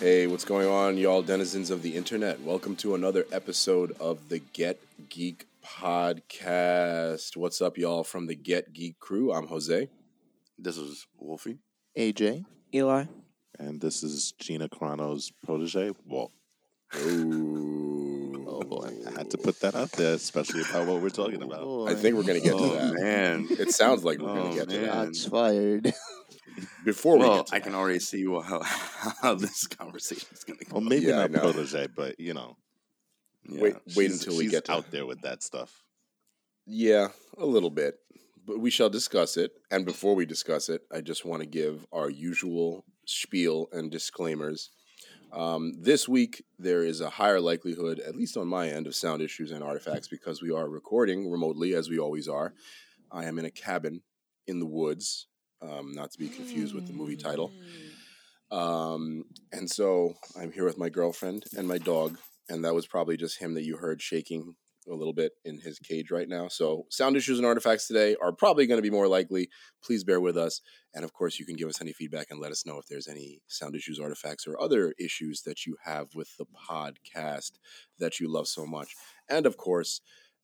Hey, what's going on, y'all denizens of the internet? Welcome to another episode of the Get Geek podcast. What's up, y'all, from the Get Geek crew? I'm Jose. This is Wolfie. AJ, Eli. And this is Gina Carano's protege, Walt. Ooh. Oh boy. I had to put that out there, especially about what we're talking about. Oh, I think we're going to get to Oh that. man. It sounds like we're going Oh, to get to man. that. Shots fired. Before we Well, get to I that, can already see wha- how how this conversation is going to go. Well, maybe Yeah, not know. protege, but you know, Yeah. wait, wait she's- until we she's get to out there with that stuff. Yeah, a little bit. But we shall discuss it. And before we discuss it, I just want to give our usual spiel and disclaimers. Um, this week, there is a higher likelihood, at least on my end, of sound issues and artifacts because we are recording remotely, as we always are. I am in a cabin in the woods, um, not to be confused with the movie title. Um, and so I'm here with my girlfriend and my dog, and that was probably just him that you heard shaking a little bit in his cage right now. So sound issues and artifacts today are probably going to be more likely. Please bear with us, and of course, you can give us any feedback and let us know if there's any sound issues, artifacts, or other issues that you have with the podcast that you love so much. And of course,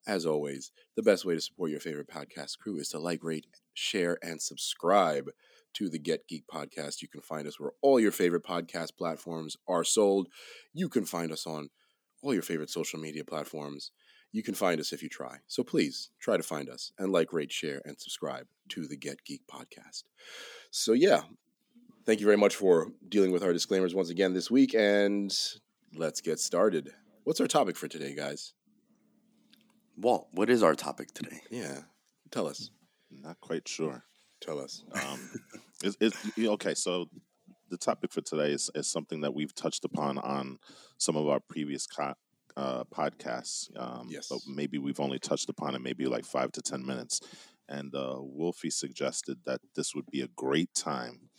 as always, the best way to support your favorite podcast crew is to like, rate, share, and subscribe to the Get Geek podcast. You can find us where all your favorite podcast platforms are sold. You can find us on all your favorite social media platforms. You can find us if you try. So please try to find us and like, rate, share, and subscribe to the Get Geek podcast. So, yeah, thank you very much for dealing with our disclaimers once again this week. And let's get started. What's our topic for today, guys? Walt, what is our topic today? Yeah, tell us. Not quite sure. Tell us. Um, it's, it's, okay, so the topic for today is, is something that we've touched upon on some of our previous co- uh, podcasts. Um, Yes. But maybe we've only touched upon it maybe like five to 10 minutes. And uh, Wolfie suggested that this would be a great time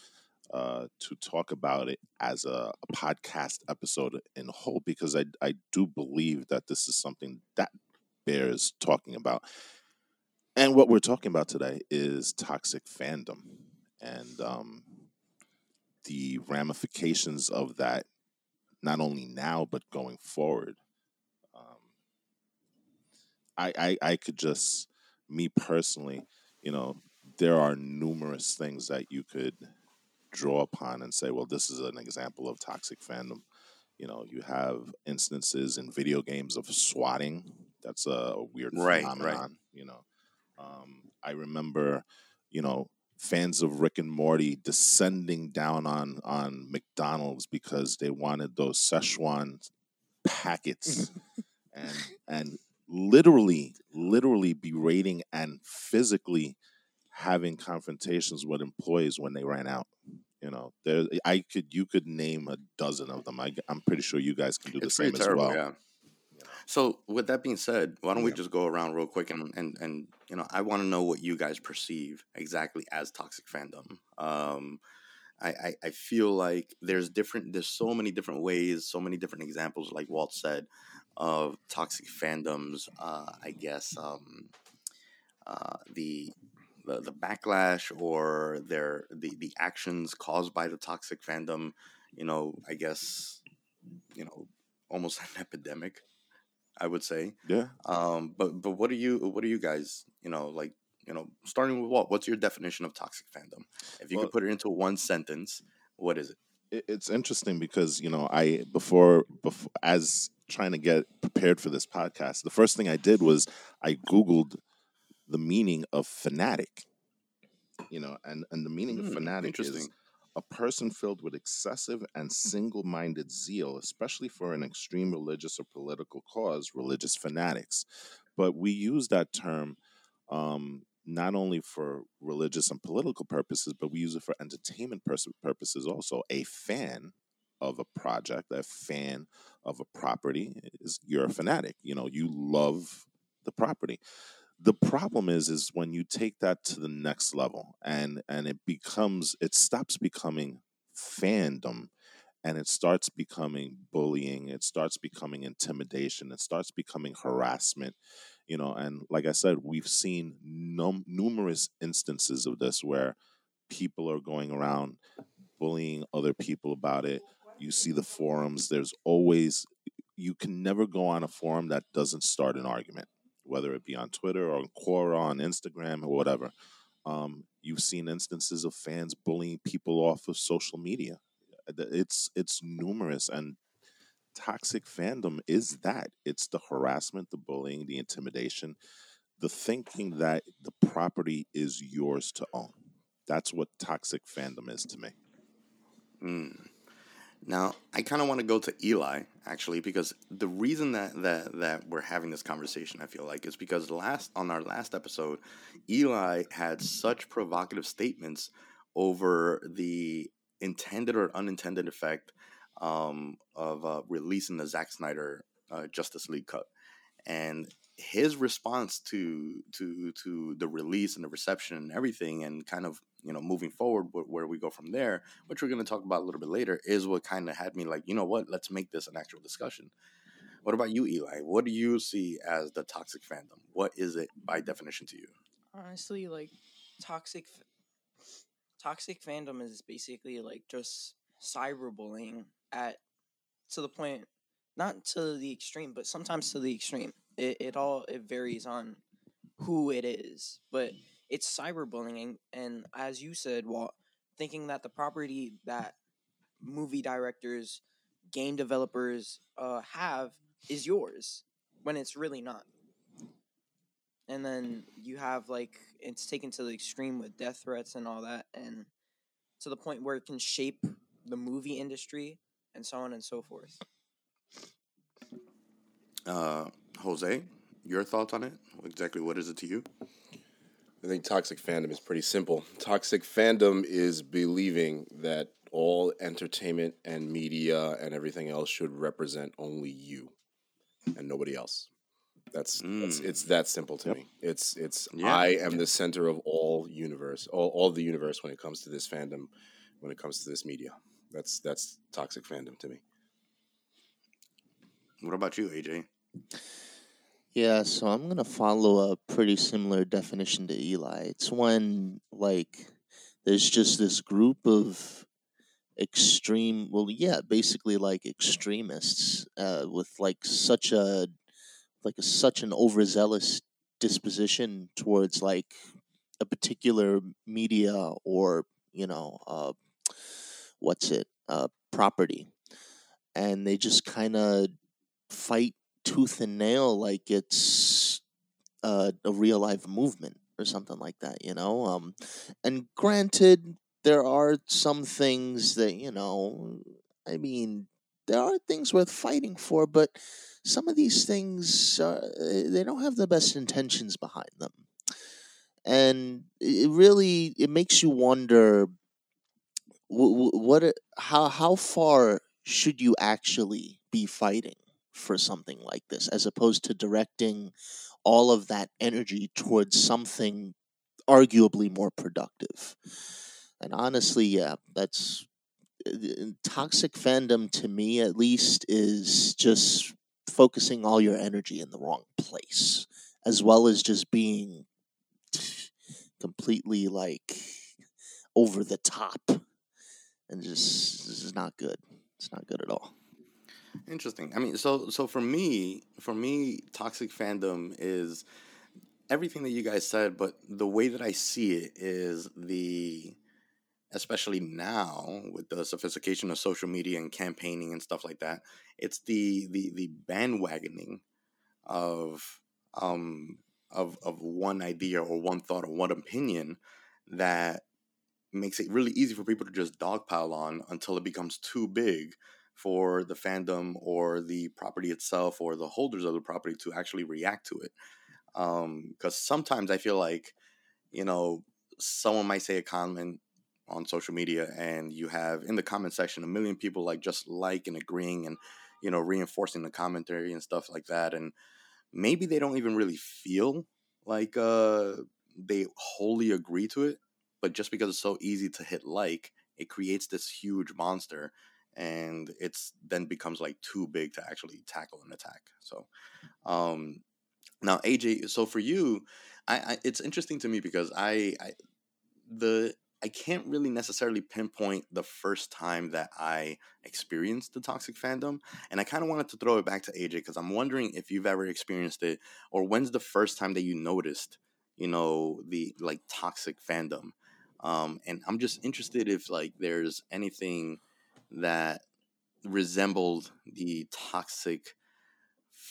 uh, to talk about it as a, a podcast episode in whole because I, I do believe that this is something that bears talking about. And what we're talking about today is toxic fandom and um, the ramifications of that, not only now, but going forward. Um, I, I, I could just, me personally, you know, there are numerous things that you could draw upon and say, well, this is an example of toxic fandom. You know, you have instances in video games of swatting. That's a weird Right, right. phenomenon. You know, um, I remember, you know, fans of Rick and Morty descending down on on McDonald's because they wanted those Szechuan packets, and and literally, literally berating and physically having confrontations with employees when they ran out. You know, there I could you could name a dozen of them. I, I'm pretty sure you guys can do It's the same terrible, as well. yeah. So, with that being said, why don't we just go around real quick and and and you know, I want to know what you guys perceive exactly as toxic fandom. Um, I, I I feel like there's different. There's so many different ways, so many different examples, like Walt said, of toxic fandoms. Uh, I guess um, uh, the the, the backlash or their the, the actions caused by the toxic fandom you know i guess you know almost an epidemic i would say Yeah. um but but what are you what are you guys you know like you know starting with what what's your definition of toxic fandom if you Well- could put it into one sentence what is it it, it's interesting because you know I before before as trying to get prepared for this podcast, the first thing I did was I googled the meaning of fanatic. You know, and and the meaning of Hmm, fanatic is. A person filled with excessive and single-minded zeal, especially for an extreme religious or political cause, religious fanatics. But we use that term um, not only for religious and political purposes, but we use it for entertainment pers- purposes also. A fan of a project, a fan of a property, is you're a fanatic. You know, you love the property. The problem is, is when you take that to the next level, and and it becomes, it stops becoming fandom, and it starts becoming bullying. It starts becoming intimidation. It starts becoming harassment. You know, and like I said, we've seen num- numerous instances of this where people are going around bullying other people about it. You see the forums, there's always, you can never go on a forum that doesn't start an argument, whether it be on Twitter or on Quora, on Instagram, or whatever. Um, you've seen instances of fans bullying people off of social media. It's it's numerous and toxic fandom is that. It's the harassment, the bullying, the intimidation, the thinking that the property is yours to own. That's what toxic fandom is to me. Mm. Now, I kind of want to go to Eli actually because the reason that, that that we're having this conversation, I feel like, is because last on our last episode, Eli had such provocative statements over the intended or unintended effect um, of uh, releasing the Zack Snyder uh, Justice League cut, and his response to to to the release and the reception and everything, and kind of you know moving forward where we go from there, which we're going to talk about a little bit later, is what kind of had me like, you know what, let's make this an actual discussion. What about you, Eli? What do you see as the toxic fandom? What is it by definition to you? Honestly, like toxic toxic fandom is basically like just cyberbullying at to the point not to the extreme but sometimes to the extreme it, it all it varies on who it is but it's cyberbullying and as you said Walt thinking that the property that movie directors game developers uh, have is yours when it's really not and then you have like it's taken to the extreme with death threats and all that and to the point where it can shape the movie industry and so on and so forth. Uh, Jose, your thoughts on it? Exactly what is it to you? I think toxic fandom is pretty simple. Toxic fandom is believing that all entertainment and media and everything else should represent only you and nobody else. That's, mm. that's it's that simple to yep. me. It's it's yeah. I am the center of all universe, all, all the universe when it comes to this fandom, when it comes to this media. That's that's toxic fandom to me. What about you, AJ? Yeah, so I'm gonna follow a pretty similar definition to Eli. It's when like there's just this group of extreme well yeah basically like extremists uh, with like such a like a, such an overzealous disposition towards like a particular media or you know uh, what's it uh, property, and they just kind of fight tooth and nail like it's uh, a real life movement or something like that, you know. Um, and granted, there are some things that you know. I mean, there are things worth fighting for, but some of these things uh, they don't have the best intentions behind them and it really it makes you wonder what how how far should you actually be fighting for something like this as opposed to directing all of that energy towards something arguably more productive and honestly yeah that's uh, toxic fandom to me at least is just focusing all your energy in the wrong place as well as just being completely like over the top and just this is not good. It's not good at all. Interesting. I mean, so so for me, for me, toxic fandom is everything that you guys said, but the way that I see it is the especially now with the sophistication of social media and campaigning and stuff like that, it's the the the bandwagoning of um of of one idea or one thought or one opinion that makes it really easy for people to just dogpile on until it becomes too big for the fandom or the property itself or the holders of the property to actually react to it. Because um, sometimes I feel like, you know, someone might say a comment, on social media and you have in the comment section a million people like just like and agreeing and you know reinforcing the commentary and stuff like that and maybe they don't even really feel like uh they wholly agree to it but just because it's so easy to hit like it creates this huge monster and it's then becomes like too big to actually tackle an attack so um now aj so for you i, I it's interesting to me because I, I the I can't really necessarily pinpoint the first time that I experienced the toxic fandom. And I kind of wanted to throw it back to AJ because I'm wondering if you've ever experienced it or when's the first time that you noticed, you know, the like toxic fandom. Um, and I'm just interested if like there's anything that resembled the toxic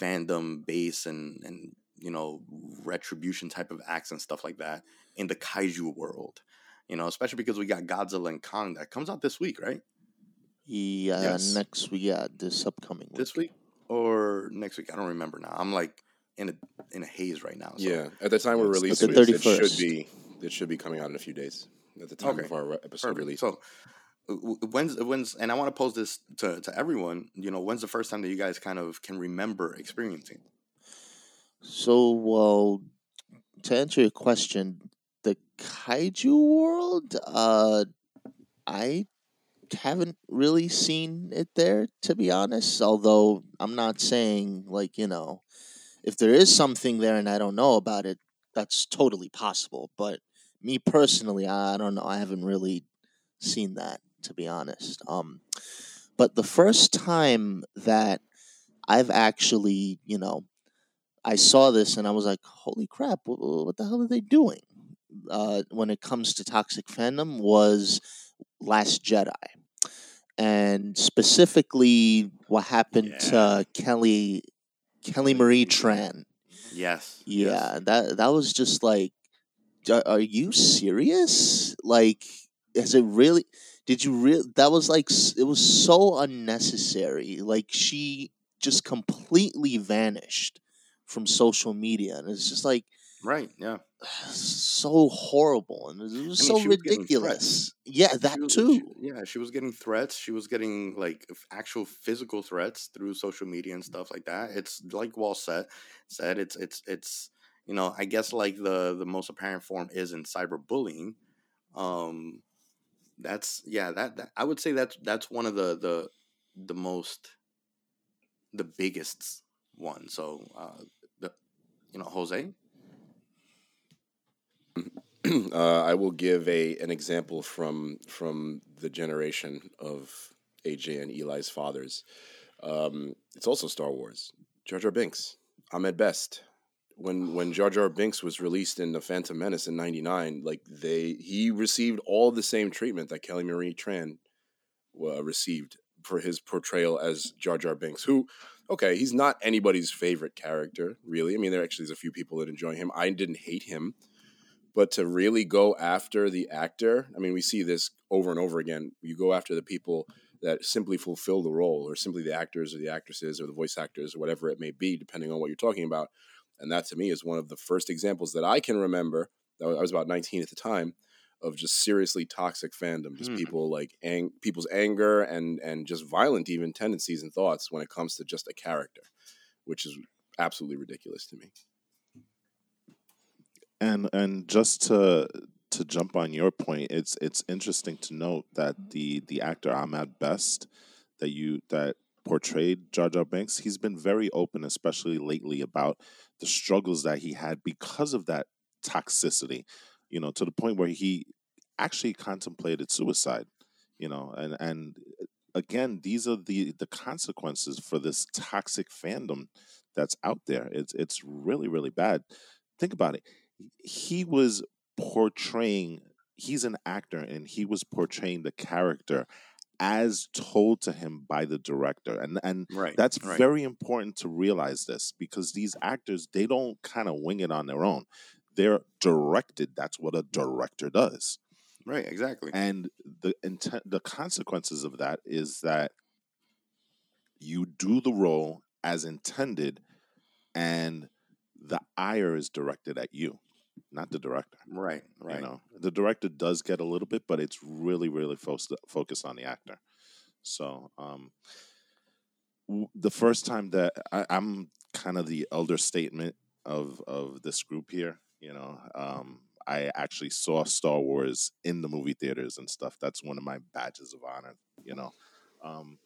fandom base and and you know retribution type of acts and stuff like that in the kaiju world you know, especially because we got Godzilla and Kong that comes out this week, right? Yeah, uh, Yes. next week. Yeah, this upcoming week. This week or next week? I don't remember now. I'm like in a in a haze right now. So. Yeah, at the time we're It's releasing the this, it should be it should be coming out in a few days. At the time Okay, of our episode perfect. release. So w- w- when's when's and I want to pose this to to everyone. You know, when's the first time that you guys kind of can remember experiencing? So, well, to answer your question, the kaiju world, uh, I haven't really seen it there, to be honest. Although I'm not saying, like, you know, if there is something there and I don't know about it, that's totally possible. But me personally, I, I don't know. I haven't really seen that, to be honest. Um, but the first time that I've actually, you know, I saw this and I was like, holy crap, what, what the hell are they doing? Uh, when it comes to toxic fandom, was Last Jedi. And specifically, what happened Yeah. to Kelly Kelly Marie Tran. Yes. Yeah, that that was just like, are you serious? Like, is it really? Did you real? That was like, it was so unnecessary. Like, she just completely vanished from social media, and it's just like Right. Yeah. so horrible, and it was I mean, so she was getting ridiculous. Yeah, that was, too. she- yeah, she was getting threats. She was getting like actual physical threats through social media and stuff like that. It's like Walt said, said it's it's it's you know I guess like the the most apparent form is in cyberbullying. Um, that's yeah that, that I would say that's that's one of the the the most the biggest one. So uh, the you know Jose. uh, I will give a an example from from the generation of AJ and Eli's fathers. Um, it's also Star Wars. Jar Jar Binks, Ahmed Best. When when Jar Jar Binks was released in the Phantom Menace in '99, like they he received all the same treatment that Kelly Marie Tran uh, received for his portrayal as Jar Jar Binks. Who, okay, he's not anybody's favorite character, really. I mean, there actually is a few people that enjoy him. I didn't hate him but to really go after the actor i mean we see this over and over again you go after the people that simply fulfill the role or simply the actors or the actresses or the voice actors or whatever it may be depending on what you're talking about and that to me is one of the first examples that i can remember i was about 19 at the time of just seriously toxic fandom just Mhm. people like ang- people's anger and and just violent even tendencies and thoughts when it comes to just a character which is absolutely ridiculous to me And and just to to jump on your point, it's it's interesting to note that the the actor Ahmed Best that you that portrayed Jar Jar Binks, he's been very open, especially lately, about the struggles that he had because of that toxicity. You know, to the point where he actually contemplated suicide. You know, and and uh, again, these are the the consequences for this toxic fandom that's out there. It's it's really really bad. Think about it he was portraying he's an actor and he was portraying the character as told to him by the director and and Right. that's right. very important to realize this because these actors they don't kind of wing it on their own they're directed that's what a director does right. Exactly. and the intent the consequences of that is that you do the role as intended and the ire is directed at you not the director. Right, right. You know, the director does get a little bit, but it's really, really fo- focused on the actor. So, um, w- the first time that I, I'm kind of the elder statement of of this group here, you know, um, I actually saw Star Wars in the movie theaters and stuff. That's one of my badges of honor, you know. Um,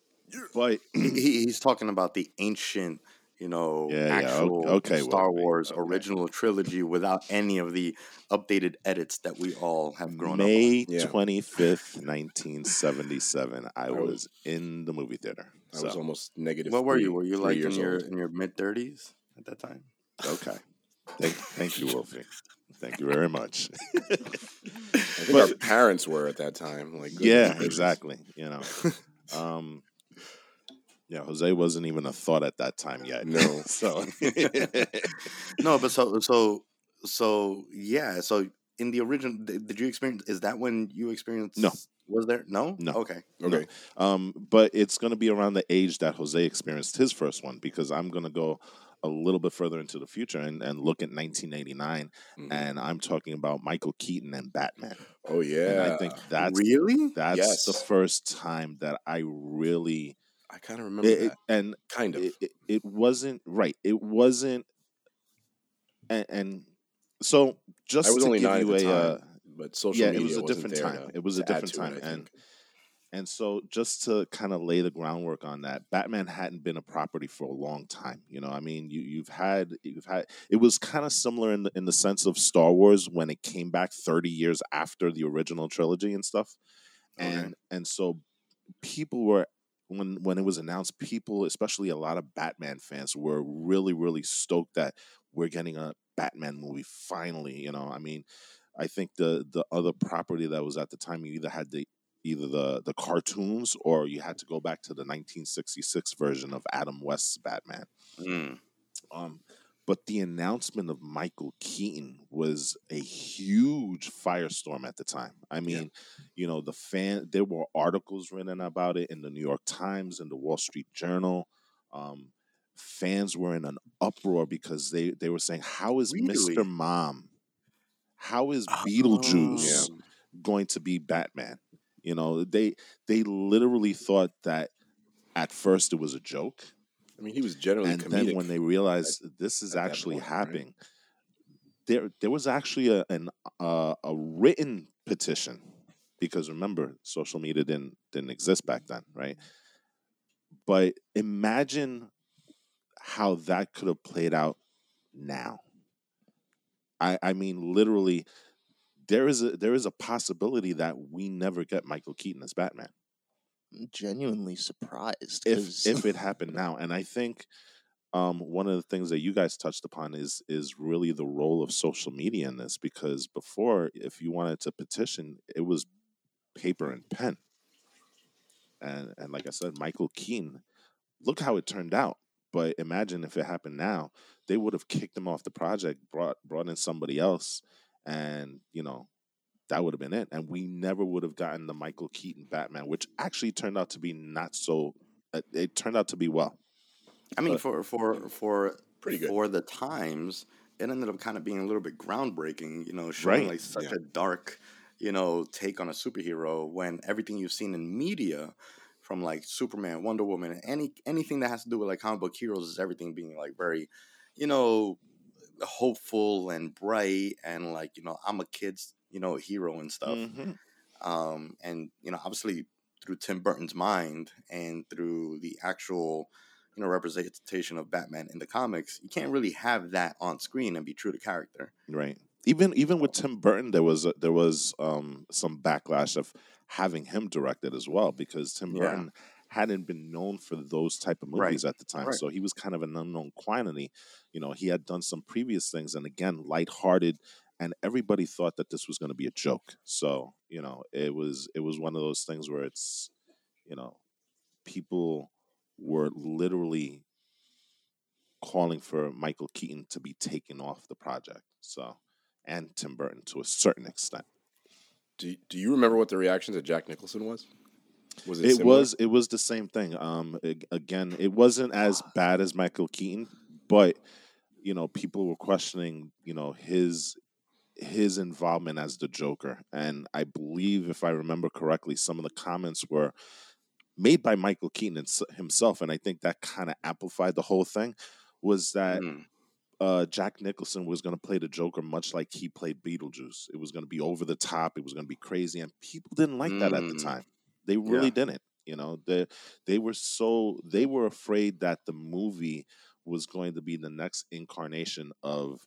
but he- he's talking about the ancient, you know, Yeah, yeah, actual okay, Star Wolfie, Wars okay. original trilogy without any of the updated edits that we all have grown up May twenty fifth, nineteen seventy seven, I I was was- in the movie theater. I was almost negative. What were you? Were you like in your old. in your mid thirties at that time? okay. Thank, thank you, Wolfie. Thank you very much. I think our parents were at that time. Like, yeah, exactly. You know, um, yeah, Jose wasn't even a thought at that time yet. No. so No, but so so so yeah. So in the original, did you experience? Is that when you experienced? No. Was there no? No. Okay. Okay. um, but it's going to be around the age that Jose experienced his first one because I'm going to go a little bit further into the future and, and look at 1989, Mhm. and I'm talking about Michael Keaton and Batman. Oh yeah And. I think that's really? that's the first time that I really I kind of remember it, that. and Kind of. it, it, it wasn't right. It wasn't, and, and so just I was to only give nine at you the a time, uh, but social yeah, media it was a wasn't different time. It was a different to it, time, and and so just to kind of lay the groundwork on that, Batman hadn't been a property for a long time. You know, I mean, you you've had you've had it was kind of similar in the in the sense of Star Wars when it came back thirty years after the original trilogy and stuff, Okay. and and so people were when when it was announced, people, especially a lot of Batman fans, were really really stoked that we're getting a Batman movie finally. You know, I mean, I think the the other property that was at the time you either had the either the the cartoons or you had to go back to the 1966 version of Adam West's Batman. Mm. Um, but the announcement of Michael Keaton was a huge firestorm at the time. I mean, you know, the fan there were articles written about it in the New York Times and the Wall Street Journal. Um, fans were in an uproar because they they were saying, "How is Really? Mr. Mom? How is Beetlejuice Oh. going to be Batman?" You know, they they literally thought that at first it was a joke I mean, he was generally and comedic. then when they realized this is actually point, right? happening, there there was actually a an uh, a written petition because remember social media didn't didn't exist back then, right? But imagine how that could have played out now. I I mean literally there is a there is a possibility that we never get Michael Keaton as Batman I'm genuinely surprised. if if it happened now and i think um, one of the things that you guys touched upon is is really the role of social media in this because before if you wanted to petition it was paper and pen and and like i said michael keaton look how it turned out but imagine if it happened now they would have kicked him off the project brought brought in somebody else and you know that would have been it and we never would have gotten the michael keaton batman which actually turned out to be not so uh, it turned out to be well I mean, But- for for for Pretty good. for the times. It ended up kind of being a little bit groundbreaking. You know, showing Right, like such yeah. a dark, you know, take on a superhero when everything you've seen in media, from like Superman, Wonder Woman, any anything that has to do with like comic book heroes, is everything being like very, you know, hopeful and bright and like you know I'm a kid's you know hero and stuff Mhm. um, and you know obviously through Tim Burton's mind and through the actual you know representation of Batman in the comics, you can't really have that on screen and be true to character. right even even with tim burton there was a, there was um some backlash of having him directed as well because tim Yeah. burton hadn't been known for those type of Right, movies at the time right. so he was kind of an unknown quantity you know he had done some previous things and again lighthearted and everybody thought that this was going to be a joke so you know it was it was one of those things where it's you know people were literally calling for michael keaton to be taken off the project so and tim burton to a certain extent do, do you remember what the reaction to Jack Nicholson was? Was it similar? was it was the same thing um again it wasn't as bad as michael keaton but you know people were questioning you know his his involvement as the Joker. And I believe, if I remember correctly, some of the comments were made by Michael Keaton himself, and I think that kind of amplified the whole thing. Was that mm. uh, Jack Nicholson was going to play the Joker much like he played Beetlejuice? It was going to be over the top. It was going to be crazy, and people didn't like mm. that at the mm. time. They really yeah. didn't. You know, they they were so they were afraid that the movie was going to be the next incarnation of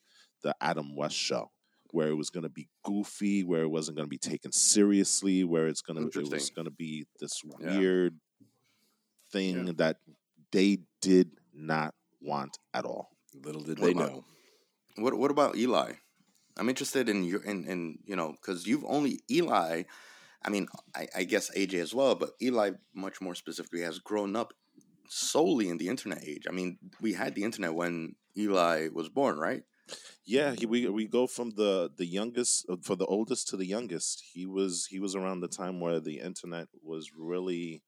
the Adam West show, where it was going to be goofy, where it wasn't going to be taken seriously, where it's going to it was going to be this yeah. weird thing yeah. that they did not want at all. Little did what they about, know. What What about Eli? I'm interested in your in in you know because you've only Eli. I mean, I, I guess AJ as well, but Eli much more specifically has grown up solely in the internet age. I mean, we had the internet when Eli was born, right? Yeah, he, we we go from the the youngest uh, for the oldest to the youngest. He was he was around the time where the internet was really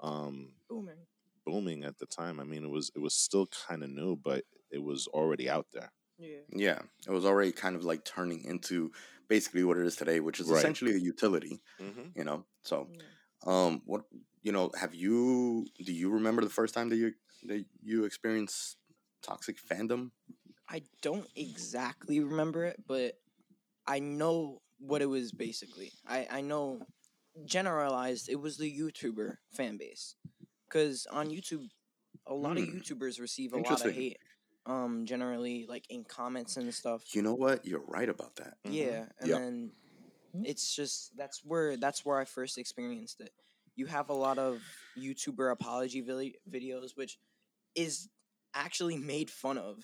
um booming booming at the time. I mean, it was it was still kind of new, but it was already out there. Yeah. Yeah, it was already kind of like turning into basically what it is today, which is right. essentially a utility. Mm-hmm. You know, so yeah. um, what you know, have you? Do you remember the first time that you that you experienced toxic fandom? I don't exactly remember it, but I know what it was basically. I, I know generalized it was the YouTuber fan base. Because on YouTube, a lot of hmm. YouTubers receive a lot of hate. Um, generally, like in comments and stuff. You know what? You're right about that. Mm-hmm. Yeah, and yep. then it's just that's where that's where I first experienced it. You have a lot of YouTuber apology videos, which is actually made fun of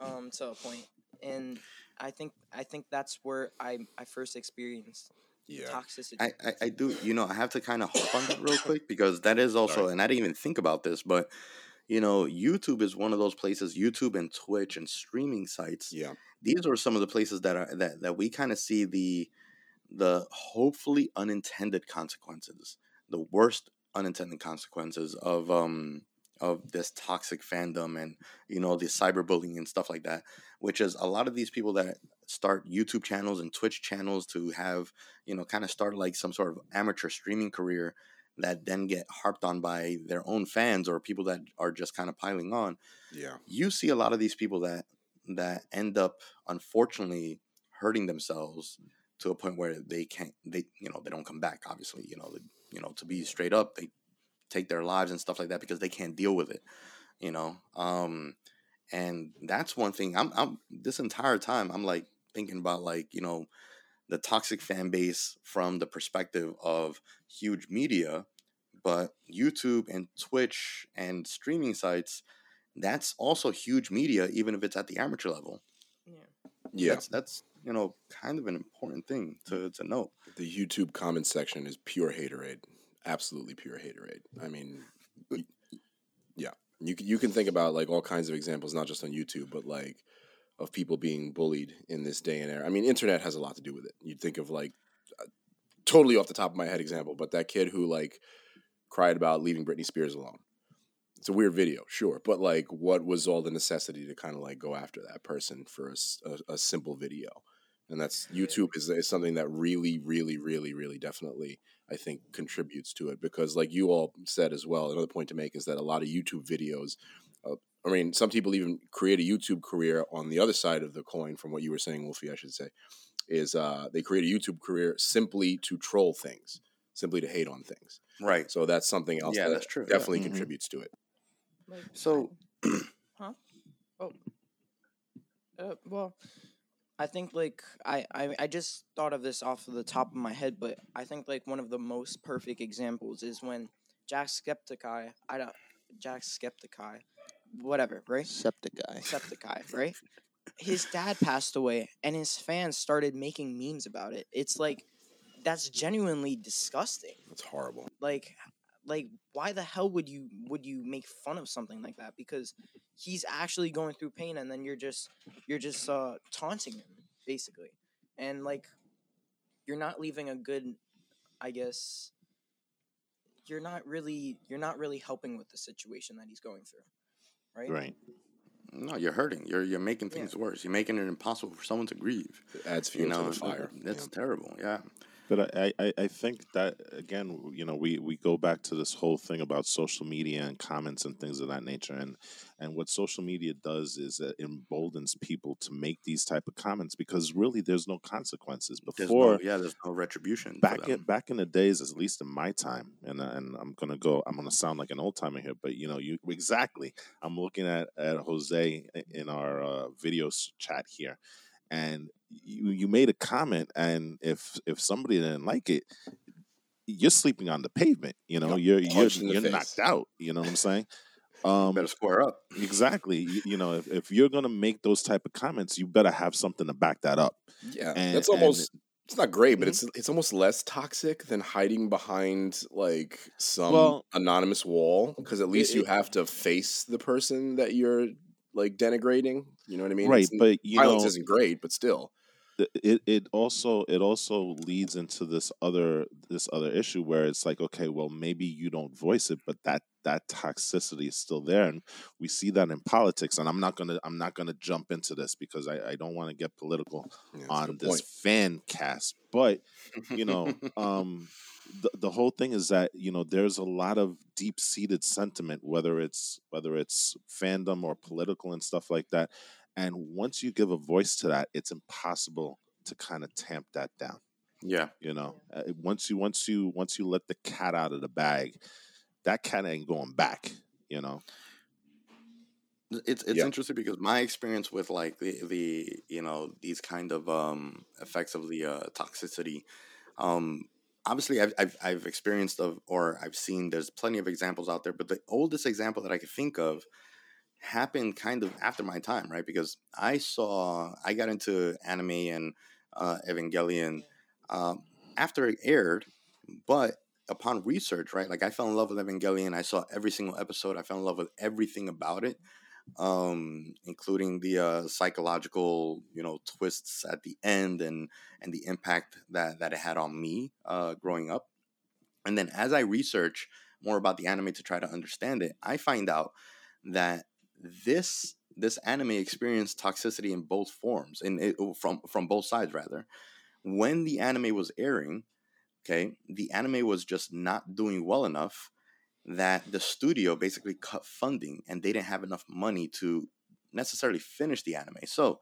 um, to a point, and I think I think that's where I I first experienced yeah. toxicity. I, I, I do you know I have to kind of hop on that real quick because that is also Sorry. and I didn't even think about this, but you know YouTube is one of those places. YouTube and Twitch and streaming sites. Yeah, these are some of the places that are that that we kind of see the the hopefully unintended consequences, the worst unintended consequences of um of this toxic fandom and you know the cyberbullying and stuff like that which is a lot of these people that start youtube channels and twitch channels to have you know kind of start like some sort of amateur streaming career that then get harped on by their own fans or people that are just kind of piling on. Yeah. You see a lot of these people that that end up unfortunately hurting themselves to a point where they can't they you know they don't come back obviously you know they, you know to be straight up they take their lives and stuff like that because they can't deal with it, you know. Um, and that's one thing. I'm, I'm this entire time I'm like thinking about like you know the toxic fan base from the perspective of huge media, but YouTube and Twitch and streaming sites, that's also huge media, even if it's at the amateur level. Yeah, yeah, that's, that's you know kind of an important thing to to note. The YouTube comment section is pure haterade absolutely pure haterade. I mean, yeah, you you can think about like all kinds of examples, not just on YouTube, but like of people being bullied in this day and era. I mean, internet has a lot to do with it. You'd think of like totally off the top of my head example, but that kid who like cried about leaving Britney Spears alone. It's a weird video, sure, but like, what was all the necessity to kind of like go after that person for a, a, a simple video? And that's YouTube is, is something that really, really, really, really definitely I think contributes to it because, like you all said as well, another point to make is that a lot of YouTube videos. Uh, I mean, some people even create a YouTube career on the other side of the coin, from what you were saying, Wolfie. I should say, is uh, they create a YouTube career simply to troll things, simply to hate on things. Right. So that's something else. Yeah, that that's true. Definitely yeah. Mm-hmm. contributes to it. Like, so, huh? Oh. Uh, well, I think like I, I I just thought of this off of the top of my head, but I think like one of the most perfect examples is when Jacksepticeye, I don't Jacksepticeye, whatever, right? Septiceye. Septiceye, right? his dad passed away, and his fans started making memes about it. It's like that's genuinely disgusting. That's horrible. Like like why the hell would you would you make fun of something like that because he's actually going through pain and then you're just you're just uh taunting him basically and like you're not leaving a good i guess you're not really you're not really helping with the situation that he's going through right right No, you're hurting. You're you're making Yeah. things worse. You're making it impossible for someone to grieve. It adds You fuel know, to the fire. that's Yeah. terrible. Yeah. But I, I, I think that again, you know, we, we go back to this whole thing about social media and comments and things of that nature, and and what social media does is it emboldens people to make these type of comments because really there's no consequences. There's Before no, yeah, there's no retribution. back in back in the days, at least in my time, and uh, and I'm gonna go. I'm gonna sound like an old timer here, but you know, you exactly. I'm looking at at Jose in our uh, video chat here, and you you made a comment, and if if somebody didn't like it, you're sleeping on the pavement. You know, you're you're you're face. knocked out. You know what I'm saying? Um, better square up. exactly. You, you know, if, if you're gonna make those type of comments, you better have something to back that up. Yeah, And- that's and- almost. it's not great, but Mhm. it's it's almost less toxic than hiding behind like some Well, anonymous wall because at least it- you have to face the person that you're like denigrating. You know what I mean? right, It's- but you violence know, isn't great, but still. it it also it also leads into this other this other issue where it's like okay well maybe you don't voice it but that that toxicity is still there and we see that in politics and i'm not gonna i'm not gonna jump into this because i, I don't want to get political Yeah, on this fan cast but you know um the, the whole thing is that you know there's a lot of deep seated sentiment whether it's whether it's fandom or political and stuff like that and once you give a voice to that it's impossible to kind of tamp that down yeah. you know Uh, once you once you once you let the cat out of the bag that cat ain't going back you know It's it's Yeah. interesting because my experience with like the, the you know these kind of um effects of the uh, toxicity, um obviously I've, I've I've experienced of or I've seen there's plenty of examples out there, but the oldest example that I could think of happened kind of after my time, right? Because I saw I got into anime and uh, Evangelion um, after it aired, but upon research, right? Like I fell in love with Evangelion. I saw every single episode. I fell in love with everything about it, um, including the uh, psychological, you know, twists at the end and and the impact that that it had on me uh, growing up. And then as I research more about the anime to try to understand it, I find out that this this anime experienced toxicity in both forms, in it, from from both sides rather. When the anime was airing, okay, the anime was just not doing well enough that the studio basically cut funding and they didn't have enough money to necessarily finish the anime. So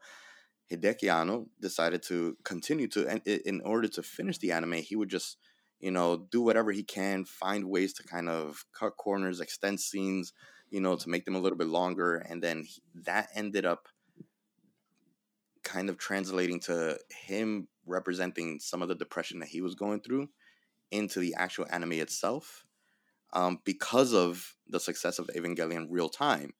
Hideki Anno decided to continue to, in order to finish the anime, he would just, you know, do whatever he can, find ways to kind of cut corners, extend scenes, you know, to make them a little bit longer, and then he, that ended up kind of translating to him representing some of the depression that he was going through into the actual anime itself, um, because of the success of Evangelion Real Time,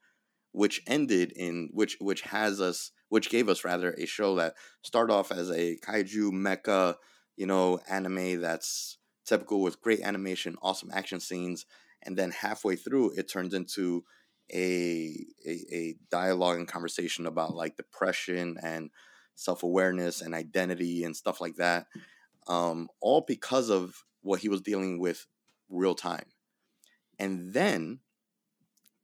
which ended in which which has us which gave us rather a show that started off as a kaiju mecha, you know, anime that's typical with great animation, awesome action scenes, and then halfway through it turns into a a, a dialogue and conversation about like depression and self-awareness and identity and stuff like that um, all because of what he was dealing with real time and then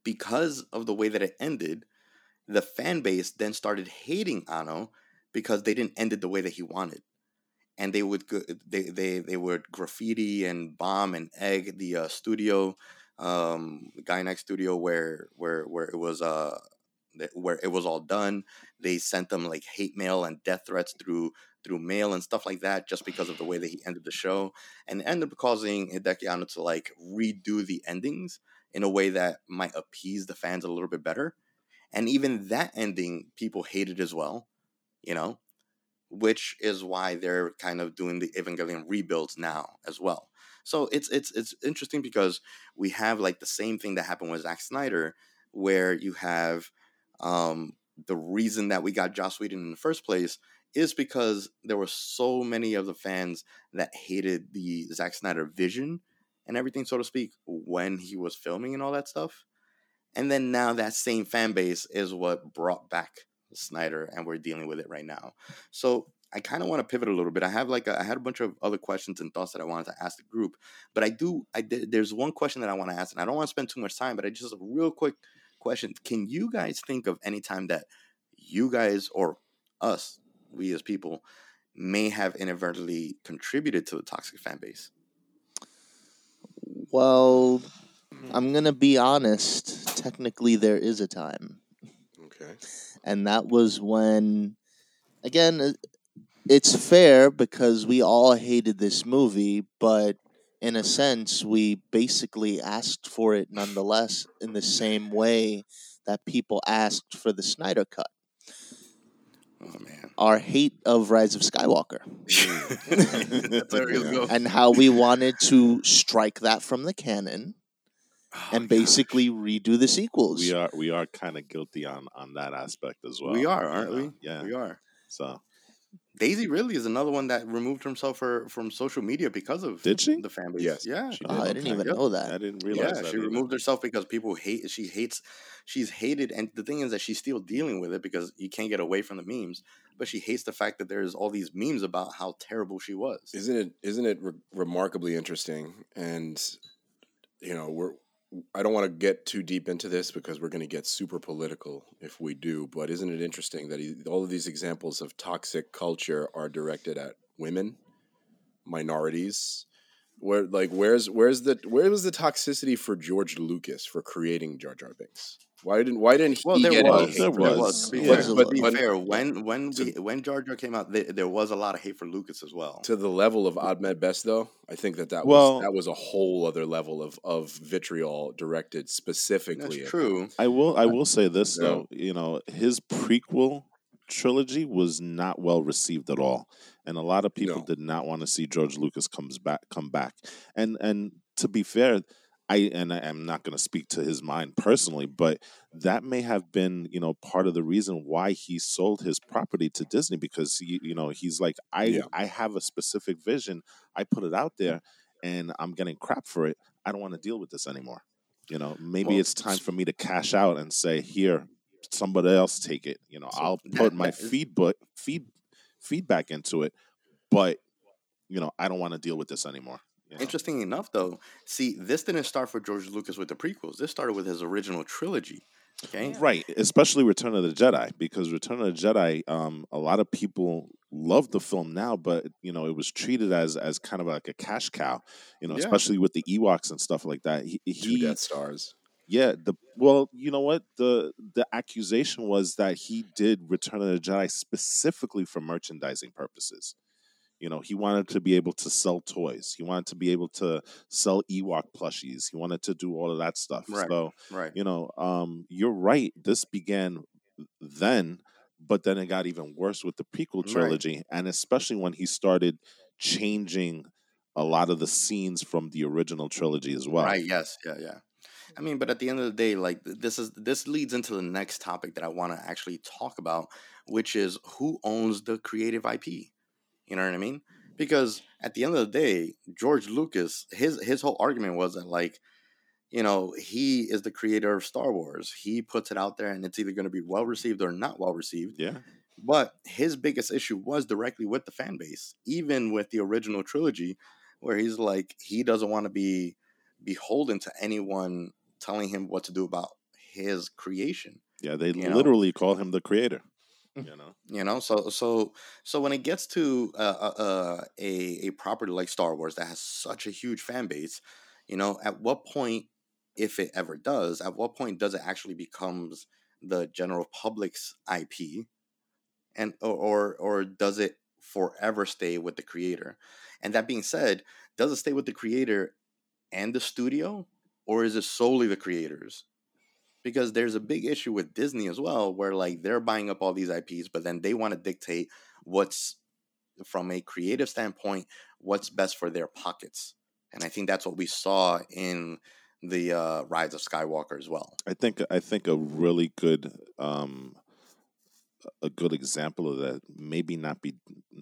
because of the way that it ended the fan base then started hating Anno because they didn't end it the way that he wanted. And they would they, they they would graffiti and bomb and egg the uh, studio um Gainax studio where where where it was uh where it was all done. They sent them like hate mail and death threats through through mail and stuff like that just because of the way that he ended the show and ended up causing Hideki Anno to like redo the endings in a way that might appease the fans a little bit better and even that ending people hated as well you know which is why they're kind of doing the Evangelion rebuilds now as well. So it's it's it's interesting because we have like the same thing that happened with Zack Snyder, where you have um, the reason that we got Joss Whedon in the first place is because there were so many of the fans that hated the Zack Snyder vision and everything, so to speak, when he was filming and all that stuff. And then now that same fan base is what brought back Snyder, and we're dealing with it right now. So I kind of want to pivot a little bit. I have like a, I had a bunch of other questions and thoughts that I wanted to ask the group, but I do I did, there's one question that I want to ask, and I don't want to spend too much time, but I just a real quick question: Can you guys think of any time that you guys or us, we as people, may have inadvertently contributed to the toxic fan base? Well, mm-hmm. I'm gonna be honest. Technically, there is a time, Okay. and that was when, again, uh, it's fair because we all hated this movie, but in a sense, we basically asked for it nonetheless in the same way that people asked for the Snyder Cut. Oh man, Our hate of Rise of Skywalker. That's where go. and how we wanted to strike that from the canon Oh, and gosh. basically redo the sequels. we are we are kind of guilty on on that aspect as well. we are, aren't know? we? Yeah. we are. So Daisy really is another one that removed herself for, from social media because of Did she? the fan base. Yes, yeah, she Oh, I did. didn't even Yep. know I didn't yeah. realize that. She either. removed herself because people hate. She hates. She's hated, and the thing is that she's still dealing with it because you can't get away from the memes. But she hates the fact that there's all these memes about how terrible she was. Isn't it? Isn't it re- remarkably interesting? And you know, we're. I don't want to get too deep into this because we're going to get super political if we do. But isn't it interesting that he, all of these examples of toxic culture are directed at women, minorities? Where like where's where's the where was the toxicity for George Lucas for creating Jar Jar Binks? Why didn't why didn't he Well, there get was, any hate there for there was. To Yeah. fair, But- be but- fair, when when to- we, when Jar Jar came out, there, there was a lot of hate for Lucas as well. to the level of Ahmed Best though i think that that Well- was that was a whole other level of of vitriol directed specifically That's at true. I will I will say this Yeah. though, you know, his prequel trilogy was not well received at all. And a lot of people No. did not want to see George Lucas comes back come back. And and to be fair, I and I am not going to speak to his mind personally, but that may have been, you know, part of the reason why he sold his property to Disney because he, you know, he's like I Yeah. I have a specific vision. I put it out there and I'm getting crap for it. I don't want to deal with this anymore. You know, maybe Well, it's time for me to cash out and say, "Here, somebody else take it." You know, So I'll put my that is- feed but feed feedback into it, but you know, I don't want to deal with this anymore. You know? Interesting enough, though, see, this didn't start for George Lucas with the prequels. This started with his original trilogy. Okay, Yeah. Right, especially Return of the Jedi, because Return of the Jedi, um, a lot of people love the film now, but you know it was treated as as kind of like a cash cow, you know, Yeah. especially with the Ewoks and stuff like that. He, two death stars Yeah, the well, you know what the the accusation was that he did Return of the Jedi specifically for merchandising purposes. You know, he wanted to be able to sell toys. He wanted to be able to sell Ewok plushies. He wanted to do all of that stuff. Right. So, right. you know, um, you're right. This began then, but then it got even worse with the prequel Right. trilogy, and especially when he started changing a lot of the scenes from the original trilogy as well. Right. Yes. Yeah. Yeah. I mean, but at the end of the day, like this is this leads into the next topic that I want to actually talk about, which is who owns the creative IP. You know what I mean? Because at the end of the day, George Lucas, his his whole argument was that like, you know, he is the creator of Star Wars. He puts it out there, and it's either going to be well received or not well received. Yeah. But his biggest issue was directly with the fan base, even with the original trilogy, where he's like he doesn't want to be beholden to anyone telling him what to do about his creation. Yeah, they You know? literally call him the creator. Mm. You know, You know, so so so when it gets to uh, uh, uh, a a property like Star Wars that has such a huge fan base, you know, at what point, if it ever does, at what point does it actually becomes the general public's IP, and or or, or does it forever stay with the creator? And that being said, does it stay with the creator and the studio, or is it solely the creators? Because there's a big issue with Disney as well, where like they're buying up all these IPs, but then they want to dictate what's from a creative standpoint, what's best for their pockets. And I think that's what we saw in the uh, Rise of Skywalker as well. I think I think a really good um, a good example of that maybe not be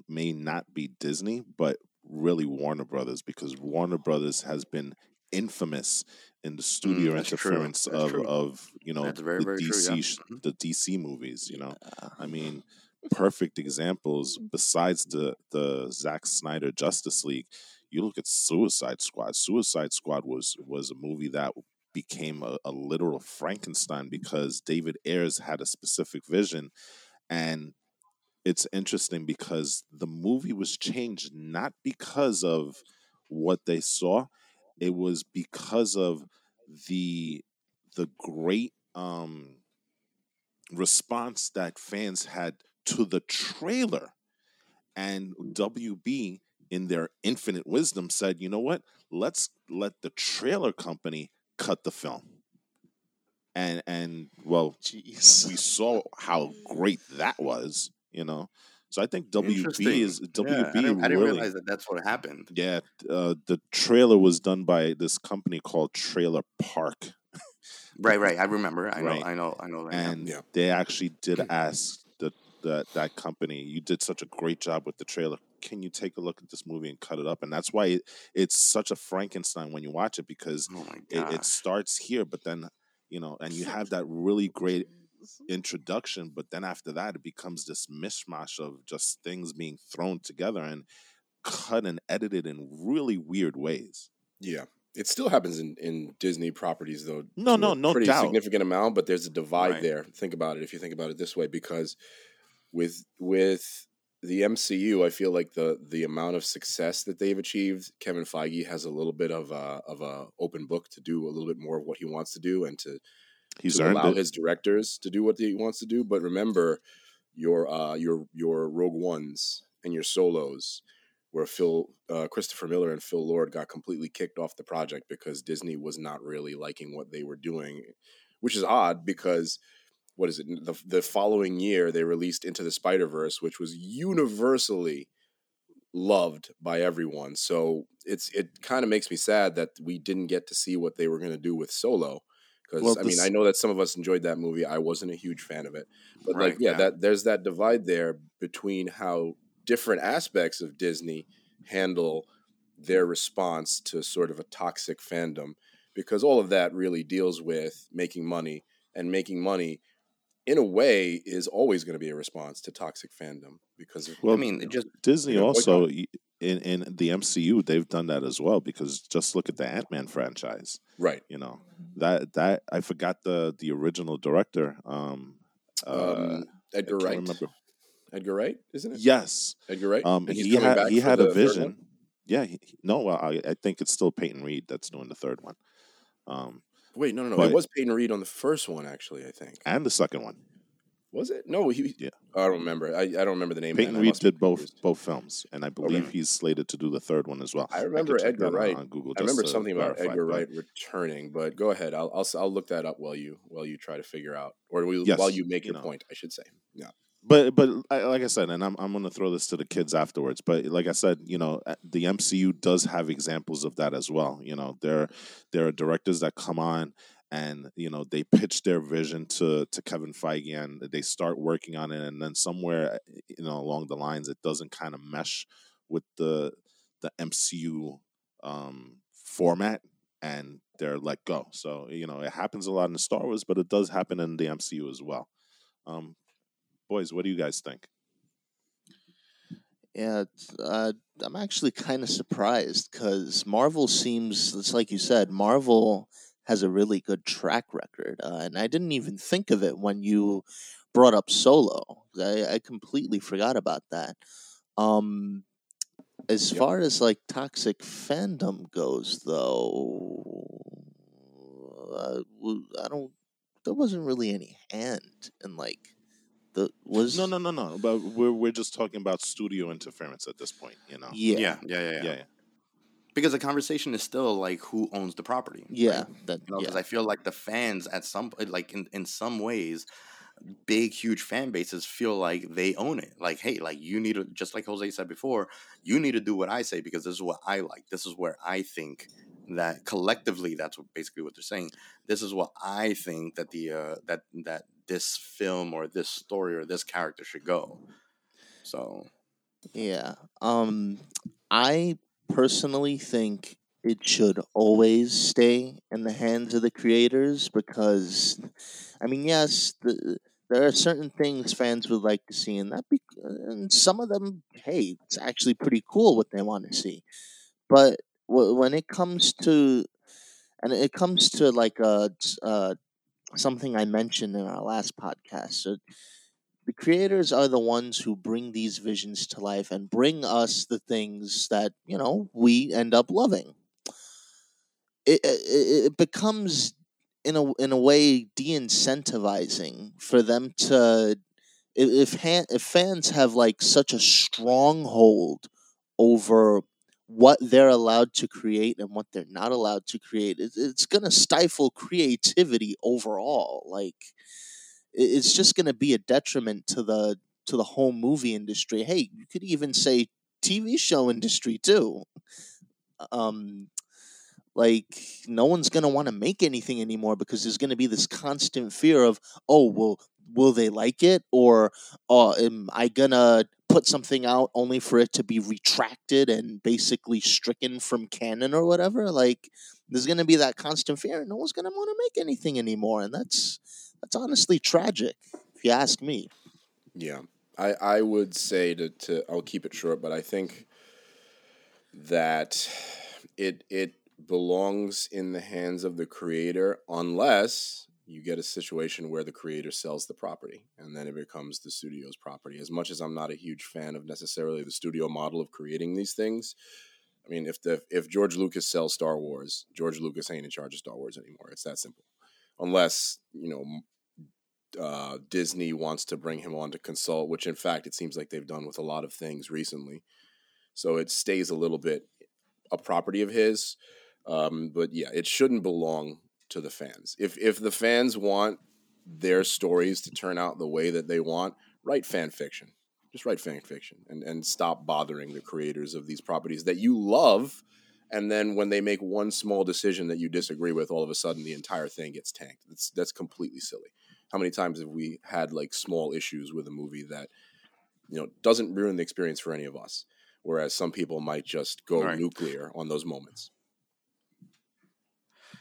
may not be Disney, but really Warner Brothers because Warner Brothers has been infamous in the studio Mm, that's true. interference of true. of you know very, the very true, DC yeah. Mhm. the DC movies. You know, I mean, perfect examples besides the the Zack Snyder Justice League. You look at Suicide Squad. Suicide Squad was was a movie that became a, a literal Frankenstein because David Ayers had a specific vision, and it's interesting because the movie was changed not because of what they saw, it was because of the the great um response that fans had to the trailer and WB in their infinite wisdom said, "You know what? Let's let the trailer company cut the film." And and well, Jeez. we saw how great that was, you know. So I think WB Interesting. is Yeah, WB I didn't, I didn't really realize that that's what happened. yeah, uh, the trailer was done by this company called Trailer Park, Right, right. I remember. I know. I know. I know. That and Yeah. they actually did ask the, that that company, "You did such a great job with the trailer. Can you take a look at this movie and cut it up?" And that's why it, it's such a Frankenstein when you watch it because Oh it, it starts here, but then you know, and you have that really great introduction, but then after that, it becomes this mishmash of just things being thrown together and cut and edited in really weird ways. Yeah. It still happens in, in Disney properties though. No, no, no pretty doubt. significant amount, but there's a divide Right. there. Think about it if you think about it this way, because with with the MCU, I feel like the the amount of success that they've achieved, Kevin Feige has a little bit of a of a open book to do a little bit more of what he wants to do and to He's to allow it. his directors to do what he wants to do. But remember, your uh, your your Rogue Ones and your solos, where Phil uh, Christopher Miller and Phil Lord got completely kicked off the project because Disney was not really liking what they were doing, which is odd because. What is it? The, the following year, they released Into the Spider Verse, which was universally loved by everyone. So it's it kind of makes me sad that we didn't get to see what they were going to do with Solo. Because Well, I mean, I know that some of us enjoyed that movie. I wasn't a huge fan of it, but Right, like, yeah, yeah. that there's that divide there between how different aspects of Disney handle their response to sort of a toxic fandom, because all of that really deals with making money, and making money, in a way, is always going to be a response to toxic fandom. Because Well, I mean, just Disney also in in the MCU they've done that as well because just look at the Ant Man franchise. right. You know that that I forgot the the original director. Um, uh, Um, Edgar Wright. remember. Edgar Wright, isn't it? yes, Edgar Wright. um, he had back he had a vision. Yeah, he, no, well, I, I think it's still Peyton Reed that's doing the third one, um, Wait, no, no, no. But- it was Peyton Reed on the first one, actually. I think and the second one. Was it? No, he. Yeah. I don't remember. I, I don't remember the name. Peyton Reed did both confused. both films, and I believe Okay. he's slated to do the third one as well. I remember check Edgar Wright. on Google. I remember something about Edgar Wright returning, but go ahead. I'll, I'll I'll look that up while you while you try to figure out, or we, Yes, while you make you your know. point. I should say. Yeah. but but I- like I said, and I'm I'm going to throw this to the kids afterwards. But like I said, you know, the MCU does have examples of that as well. You know, there there are directors that come on and you know they pitch their vision to to Kevin Feige and they start working on it, and then somewhere uh, you know along the lines it doesn't kind of mesh with the the MCU um, format. And they're let go. So you know it happens a lot in Star Wars, but it does happen in the MCU as well. Um, boys, what do you guys think? Yeah, uh, I'm actually kind of surprised because Marvel seems, it's like you said, Marvel has a really good track record. Uh, and I didn't even think of it when you brought up Solo. I, I completely forgot about that. Um, as Yep. far as like toxic fandom goes, though, I, w- I don't, there wasn't really any hand in like, the was No, no, no, no. But we're we're just talking about studio interference at this point. You know. yeah yeah, yeah, yeah, Yeah. yeah. yeah. Because the conversation is still like who owns the property. Yeah, right? that You know, because yeah. I feel like the fans at some like in, in some ways, big huge fan bases feel like they own it. Like, hey, like you need to just like Jose said before, you need to do what I say because this is what I like. This is where I think that collectively that's what basically what they're saying. This is what I think that the uh that that this film or this story or this character should go. So Yeah. Um I personally think it should always stay in the hands of the creators because I mean, yes, the, there are certain things fans would like to see and that be and some of them hey, it's actually pretty cool what they want to see. But when it comes to and it comes to like uh, uh something I mentioned in our last podcast. So the creators are the ones who bring these visions to life and bring us the things that you know we end up loving. It it, it becomes in a in a way de-incentivizing for them to if if, if fans have like such a stronghold over what they're allowed to create and what they're not allowed to create it, it's going to stifle creativity overall like it's just going to be a detriment to the to the whole movie industry. Hey you could even say tv show industry too. Um like no one's going to want to make anything anymore because there's going to be this constant fear of oh well will they like it? Or uh, am i going to put something out only for it to be retracted and basically stricken from canon or whatever? Like there's going to be that constant fear no one's going to want to make anything anymore and that's that's honestly tragic if you ask me yeah i i would say to, to i'll keep it short but i think that it it belongs in the hands of the creator unless you get a situation where the creator sells the property and then it becomes the studio's property. As much as I'm not a huge fan of necessarily the studio model of creating these things, I mean, if the if George Lucas sells Star Wars, George Lucas ain't in charge of Star Wars anymore. It's that simple. Unless you know uh, Disney wants to bring him on to consult, which in fact it seems like they've done with a lot of things recently. So it stays a little bit a property of his. Um, but yeah, it shouldn't belong to the fans. If if the fans want their stories to turn out the way that they want, write fan fiction. Just write fan fiction and, and stop bothering the creators of these properties that you love. And then when they make one small decision that you disagree with, all of a sudden the entire thing gets tanked. That's that's completely silly. How many times have we had like small issues with a movie that you know doesn't ruin the experience for any of us? Whereas some people might just go right. nuclear on those moments.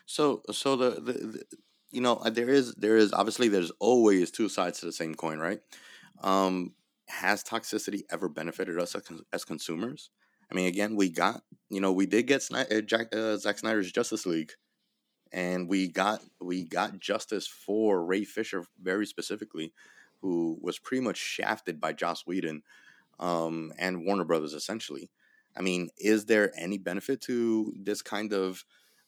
So so the, the, the you know there is there is obviously there's always two sides to the same coin, right? Um, has toxicity ever benefited us as consumers? I mean, again, we got you know we did get Snyder, uh, Jack, uh, Zack Snyder's Justice League, and we got we got justice for Ray Fisher very specifically, who was pretty much shafted by Joss Whedon um, and Warner Brothers essentially. I mean, is there any benefit to this kind of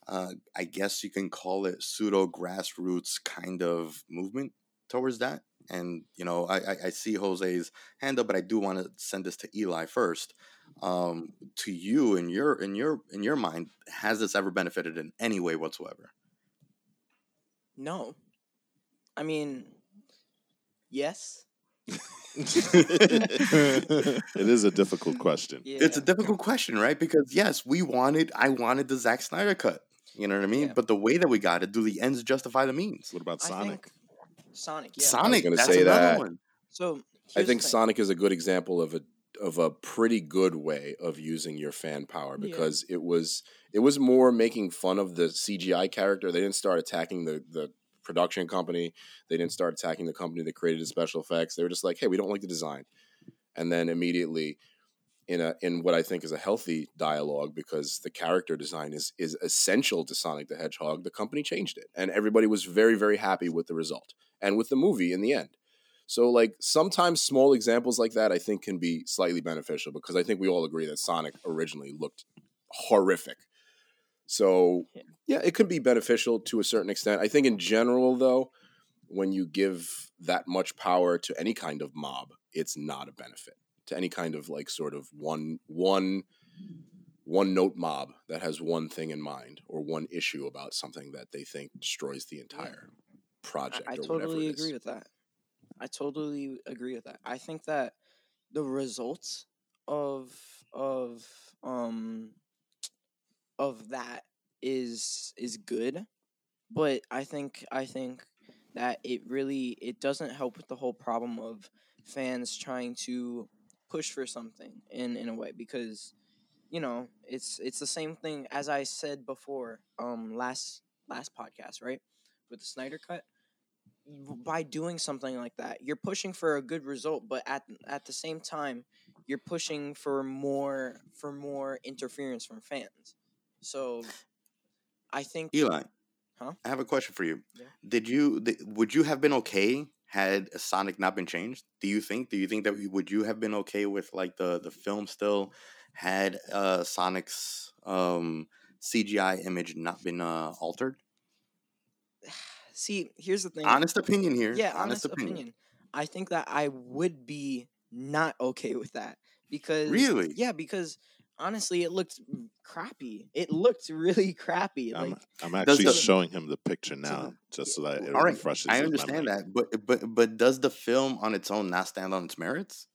uh, I guess you can call it pseudo grassroots kind of movement towards that. And you know, I, I, I see Jose's hand up, but I do want to send this to Eli first. Um, to you, in your in your in your mind, has this ever benefited in any way whatsoever? No, I mean, yes. it is a difficult question. Yeah. It's a difficult question, right? Because yes, we wanted I wanted the Zack Snyder cut. You know what I mean? Yeah. But the way that we got it, do the ends justify the means? What about Sonic? Sonic, yeah. Sonic, that's say another that. one. So I think Sonic is a good example of a of a pretty good way of using your fan power because yeah. it was it was more making fun of the CGI character. They didn't start attacking the the production company. They didn't start attacking the company that created the special effects. They were just like, "Hey, we don't like the design," and then immediately in a in what I think is a healthy dialogue because the character design is is essential to Sonic the Hedgehog. The company changed it, and everybody was very very happy with the result and with the movie in the end. So like sometimes small examples like that I think can be slightly beneficial because I think we all agree that Sonic originally looked horrific. So yeah, it could be beneficial to a certain extent. I think in general though, when you give that much power to any kind of mob, it's not a benefit to any kind of like sort of one one one note mob that has one thing in mind or one issue about something that they think destroys the entire project. I, I totally agree with that. I totally agree with that. I think that the results of of um of that is is good, but I think I think that it really it doesn't help with the whole problem of fans trying to push for something in in a way because you know it's it's the same thing as I said before um last last podcast right with the Snyder cut by doing something like that you're pushing for a good result but at at the same time you're pushing for more for more interference from fans so I think Eli, Huh? I have a question for you. Yeah. Did you th- would you have been okay had Sonic not been changed? Do you think? Do you think that we- would you have been okay with like the the film still had uh Sonic's um CGI image not been uh altered? see here's the thing. Honest opinion here. yeah, honest, opinion. I think that I would be not okay with that because Really? yeah, because honestly, it looked crappy. It looked really crappy. I'm, Like I'm actually the- showing him the picture now, just so that it All right, refreshes. I understand that, but but but does the film on its own not stand on its merits?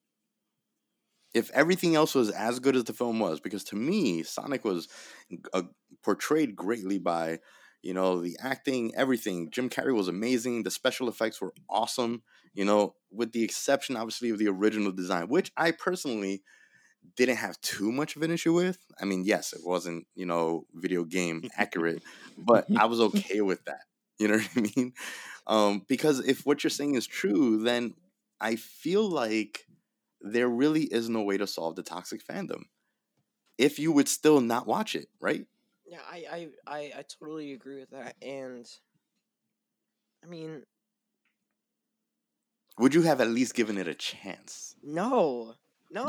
If everything else was as good as the film was, because to me, Sonic was uh, portrayed greatly by, you know, the acting, everything. Jim Carrey was amazing. The special effects were awesome. You know, with the exception, obviously, of the original design, which I personally didn't have too much of an issue with. I mean, yes, it wasn't, you know, video game accurate, but I was okay with that. You know what I mean? Um, because if what you're saying is true, then I feel like there really is no way to solve the toxic fandom. If you would still not watch it, right? Yeah, I I I, I totally agree with that. And I mean, Would you have at least given it a chance? no, no,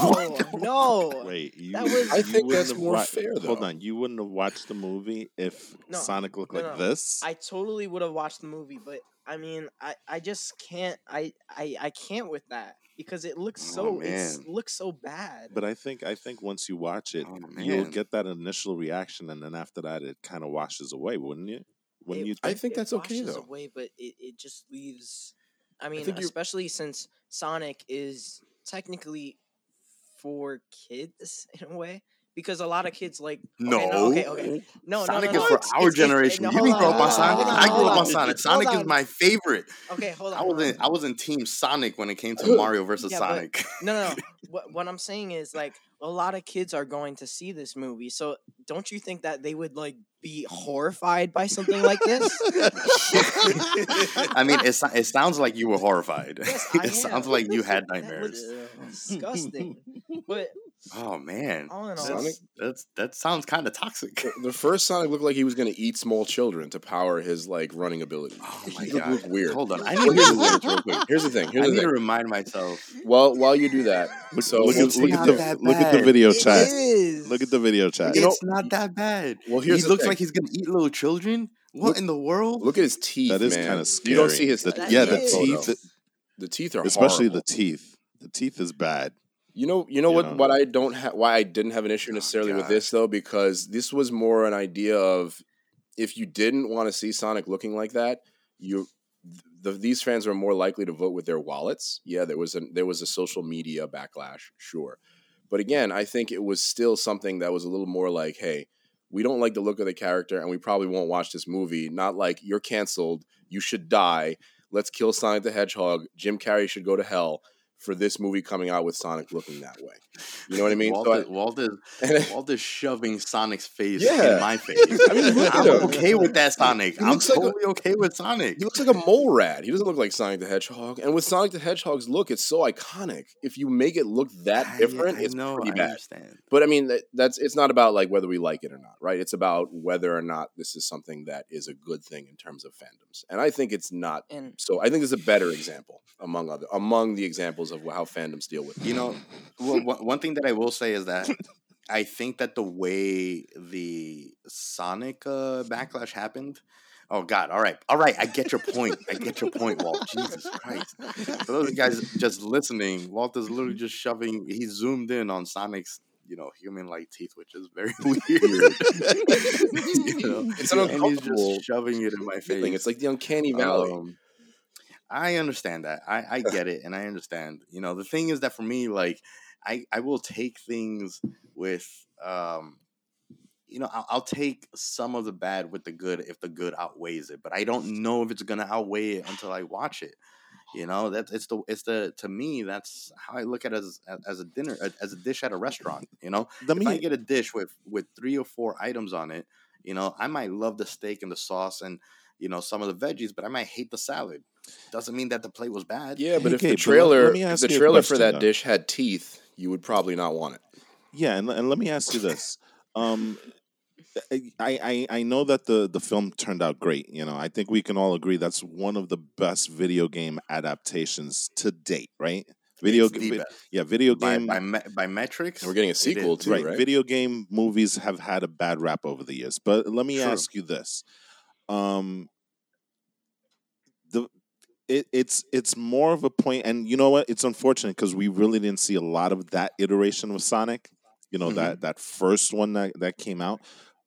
no. Wait, you, That was- I think wouldn't that's more wa- fair, Hold on, you wouldn't have watched the movie if No, Sonic looked no, like no. this. I totally would have watched the movie, but I mean, I, I just can't. I, I I can't with that because it looks Oh, so it's man. looks so bad. But I think I think once you watch it, Oh, you'll get that initial reaction, and then after that, it kind of washes away, wouldn't you? Wouldn't It- you? I Think? think it that's okay, washes though. Away, but it, it just leaves. I mean, think you're- especially since Sonic is technically for kids in a way, because a lot of kids like. No. Okay, no, okay, okay. No, Sonic no, no, is no. for our It's- it's- generation. no, you hold didn't grow up on Sonic. hold I grew up on on. Sonic. Hold Sonic is my favorite. Okay, hold on. I was in I was in Team Sonic when it came to Mario versus Yeah, Sonic. No, no, no. what what I'm saying is like a lot of kids are going to see this movie. So don't you think that they would like be horrified by something like this? I mean, it, it sounds like you were horrified. Yes, I it sounds like you had That nightmares. was disgusting. But Oh man, all in all, Sonic- that's that sounds kind of toxic. The- The first Sonic looked like he was going to eat small children to power his like running ability. Oh my He looked god, weird. Hold on, I need to real quick. Here's the thing. I the need to remind myself. While while you do that, Look, so look, we'll at, it's look take- at the that look at the video it chat. is. Look at the video chat. You know- it's not that bad. Well, here's he the looks thing. like he's gonna eat little children. What Look- in the world? Look at his teeth. That is kind of scary. You don't see his The- yeah, the teeth, photo. The teeth are especially horrible. the teeth. The teeth is bad. You know, you know You what? know. What I don't have, why I didn't have an issue Oh, necessarily with this though, because this was more an idea of if you didn't want to see Sonic looking like that, you the, these fans were more likely to vote with their wallets. Yeah, there was a there was a social media backlash, sure, but again, I think it was still something that was a little more like, hey, we don't like the look of the character, and we probably won't watch this movie. Not like you're canceled, you should die. Let's kill Sonic the Hedgehog. Jim Carrey should go to hell for this movie coming out with Sonic looking that way. You know what I mean? Walt, So I- Walt, is, Walt is shoving Sonic's face Yeah. in my face. I mean, look at I'm him. okay with that Sonic. I'm looks like a- totally okay with Sonic. He looks like a mole rat. He doesn't look like Sonic the Hedgehog. And with Sonic the Hedgehog's look, it's so iconic. If you make it look that I- different, I it's know, pretty I bad. understand. But I mean, that, that's it's not about like whether we like it or not, right? It's about whether or not this is something that is a good thing in terms of fandoms. And I think it's not. and So I think it's a better example among other among the examples of how fandoms deal with. it. You know, well, one one thing that I will say is that I think that the way the Sonic uh, backlash happened. Oh God! All right, all right. I get your point. I get your point, Walt. Jesus Christ! For those guys just listening, Walt is literally just shoving. He zoomed in on Sonic's, you know, human-like teeth, which is very weird. You know? It's an and he's just shoving it in my face. feeling. It's like the uncanny valley. Um, I understand that. I, I get it, and I understand. You know, the thing is that for me, like, I I will take things with, um, you know, I'll, I'll take some of the bad with the good if the good outweighs it. But I don't know if it's gonna outweigh it until I watch it. You know, that's it's the it's the to me that's how I look at it as as a dinner as a dish at a restaurant. You know, Let if I me get a dish with with three or four items on it, you know, I might love the steak and the sauce and you know some of the veggies, but I might hate the salad. Doesn't mean that the plate was bad. Yeah, but Hey, if Gabe, the but let- let trailer, if the trailer for that though. dish had teeth, you would probably not want it. yeah, and, and let me ask you this: um, I, I I know that the the film turned out great. You know, I think we can all agree that's one of the best video game adaptations to date, right? Video, It's the vi- best. yeah, video game, by, me- by metrics. And we're getting a sequel is. too, right, right? Video game movies have had a bad rap over the years, but let me True. ask you this: um, the it, it's it's more of a point, and you know what? It's unfortunate because we really didn't see a lot of that iteration of Sonic. You know Mhm. that that first one that that came out,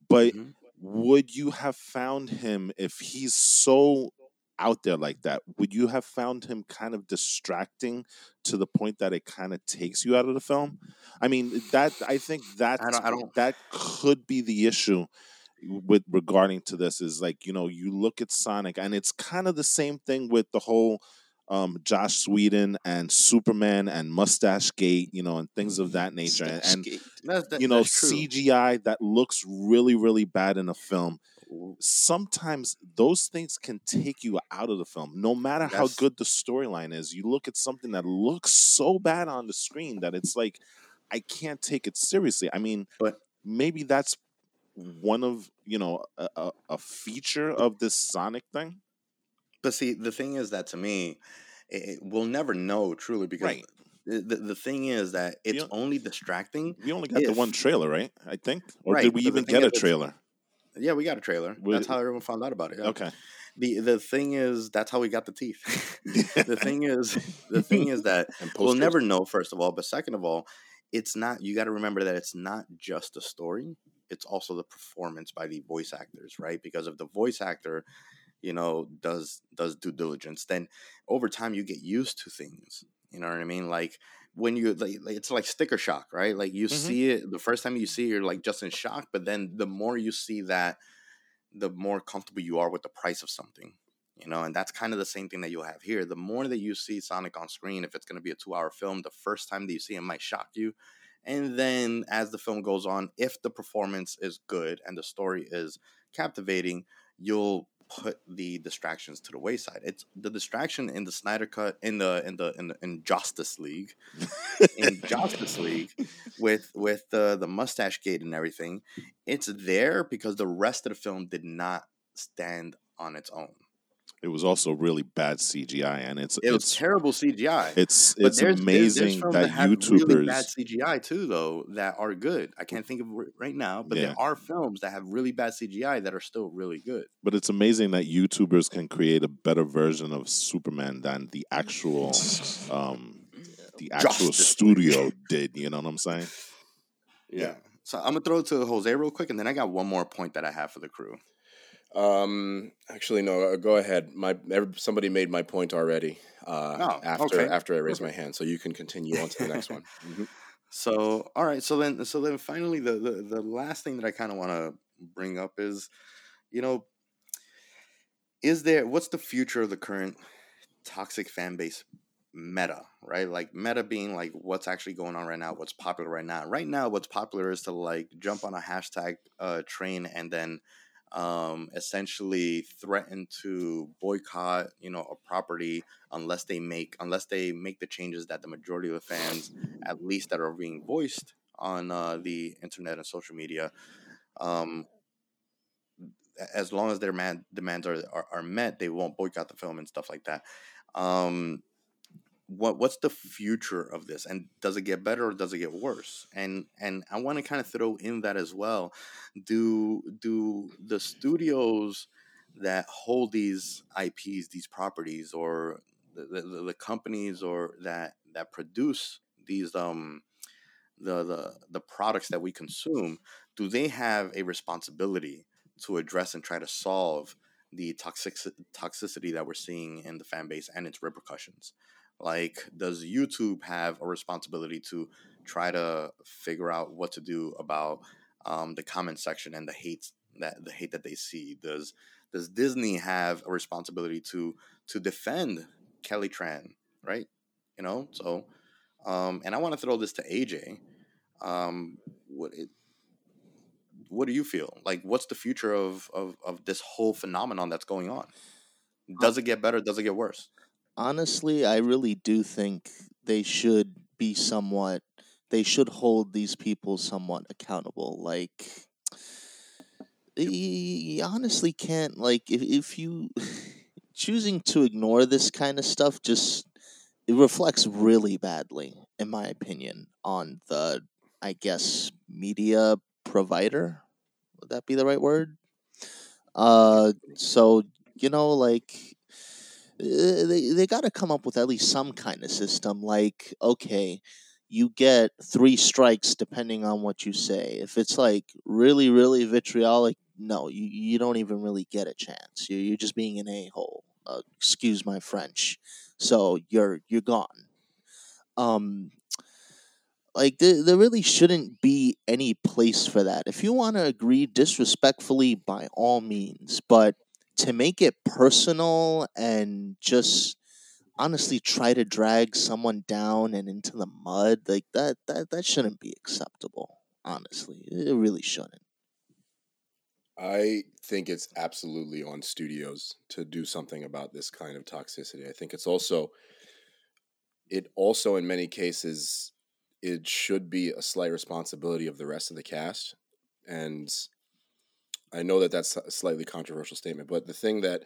but Mhm. would you have found him if he's so out there like that would you have found him kind of distracting to the point that it kind of takes you out of the film i mean that i think that I don't- I don't- that could be the issue with regarding to this is like you know you look at sonic and it's kind of the same thing with the whole um, Joss Whedon and Superman and Mustache Gate, you know, and things of that nature. And, and That's, you know. CGI that looks really, really bad in a film. Sometimes those things can take you out of the film, no matter how good the storyline is. You look at something that looks so bad on the screen that it's like, I can't take it seriously. I mean, But- maybe that's one of you know a, a, a feature of this Sonic thing. But see, the thing is that to me, it, we'll never know truly because Right. the, the, thing is that it's don't- only distracting. We only got the one trailer, right? I think, or Right, did we even get a trailer? Yeah, we got a trailer. Would- That's how everyone found out about it. yeah. Okay. The the thing is that's how we got the teeth. the thing is the thing is that we'll never know first of all, but second of all, it's not you got to remember that it's not just a story, it's also the performance by the voice actors, right? Because if the voice actor, you know, does does due diligence, then over time you get used to things. You know what I mean? Like when you like, it's like sticker shock, right? Like you Mhm. see it the first time you see it, you're like just in shock, but then the more you see that, the more comfortable you are with the price of something. You know, and that's kind of the same thing that you'll have here. The more that you see Sonic on screen, if it's going to be a two hour film, the first time that you see him might shock you. And then as the film goes on, if the performance is good and the story is captivating, you'll put the distractions to the wayside. It's the distraction in the Snyder cut in the in the in, the, in Justice League in Justice League with with the the mustache gate and everything. It's there because the rest of the film did not stand on its own. It was also really bad CGI, and it's It was it's terrible CGI. it's it's there's- there's- there's amazing films that have YouTubers. really bad CGI too, though that are good. I can't think of right now, but Yeah. there are films that have really bad CGI that are still really good. But it's amazing that YouTubers can create a better version of Superman than the actual um the actual Justice studio did. You know what I'm saying? Yeah. So I'm gonna throw it to Jose real quick, and then I got one more point that I have for the crew. Um, actually, no. uh, Go ahead. My somebody made my point already. Uh, Oh, after okay. after I raised my hand, so you can continue on to the next one. Mhm. So all right, so then so then finally the the, the last thing that I kind of want to bring up is, you know, is there what's the future of the current toxic fan base meta, right? Like meta being like what's actually going on right now, what's popular right now. Right now, what's popular is to like jump on a hashtag uh, train and then um, essentially threaten to boycott, you know, a property unless they make unless they make the changes that the majority of the fans, at least that are being voiced on uh, the internet and social media, um, as long as their man demands are, are are met, they won't boycott the film and stuff like that. Um, what what's the future of this? And does it get better or does it get worse? And and i want to kind of throw in that as well. Do do the studios that hold these ips these properties or the, the, the companies or that that produce these um the, the the products that we consume do they have a responsibility to address and try to solve the toxic toxicity that we're seeing in the fan base and its repercussions like does youtube have a responsibility to try to figure out what to do about um, the comment section and the hate that the hate that they see? Does does disney have a responsibility to to defend kelly tran right? You know so um, and i want to throw this to aj um, what it, what do you feel? Like what's the future of, of of this whole phenomenon that's going on? Does it get better? Does it get worse honestly, I really do think they should be somewhat. They should hold these people somewhat accountable. Like, you honestly can't like if if you choosing to ignore this kind of stuff just it reflects really badly in my opinion on the i guess media provider would that be the right word uh so you know like they they got to come up with at least some kind of system like okay you get three strikes depending on what you say. If it's like really really vitriolic no you, you don't even really get a chance. You're, you're just being an a-hole. Uh, excuse my french. So you're you're gone. Um like there, there really shouldn't be any place for that. If you want to agree disrespectfully by all means but to make it personal and just honestly try to drag someone down and into the mud like that that that shouldn't be acceptable honestly it really shouldn't I think it's absolutely on studios to do something about this kind of toxicity. I think it's also it also in many cases it should be a slight responsibility of the rest of the cast and I know that that's a slightly controversial statement, but the thing that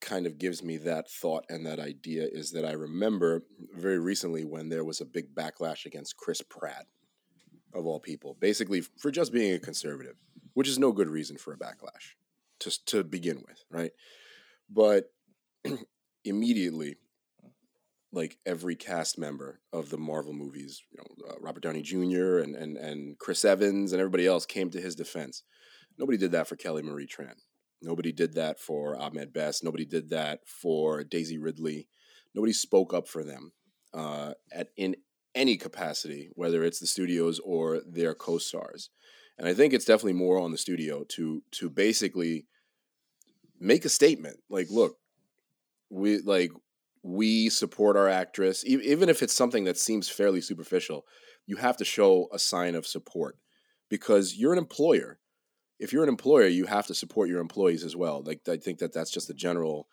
kind of gives me that thought and that idea is that I remember very recently when there was a big backlash against Chris Pratt, of all people, basically for just being a conservative, which is no good reason for a backlash to, to begin with, right? But immediately, like every cast member of the Marvel movies, you know, uh, Robert Downey Jr. and, and and Chris Evans and everybody else came to his defense. Nobody did that for Kelly Marie Tran. Nobody did that for Ahmed Best. Nobody did that for Daisy Ridley. Nobody spoke up for them uh, at in any capacity, whether it's the studios or their co-stars. And I think it's definitely more on the studio to to basically make a statement. Like, look, we like we support our actress, e- even if it's something that seems fairly superficial. You have to show a sign of support because you're an employer if you're an employer, you have to support your employees as well. Like I think that that's just a general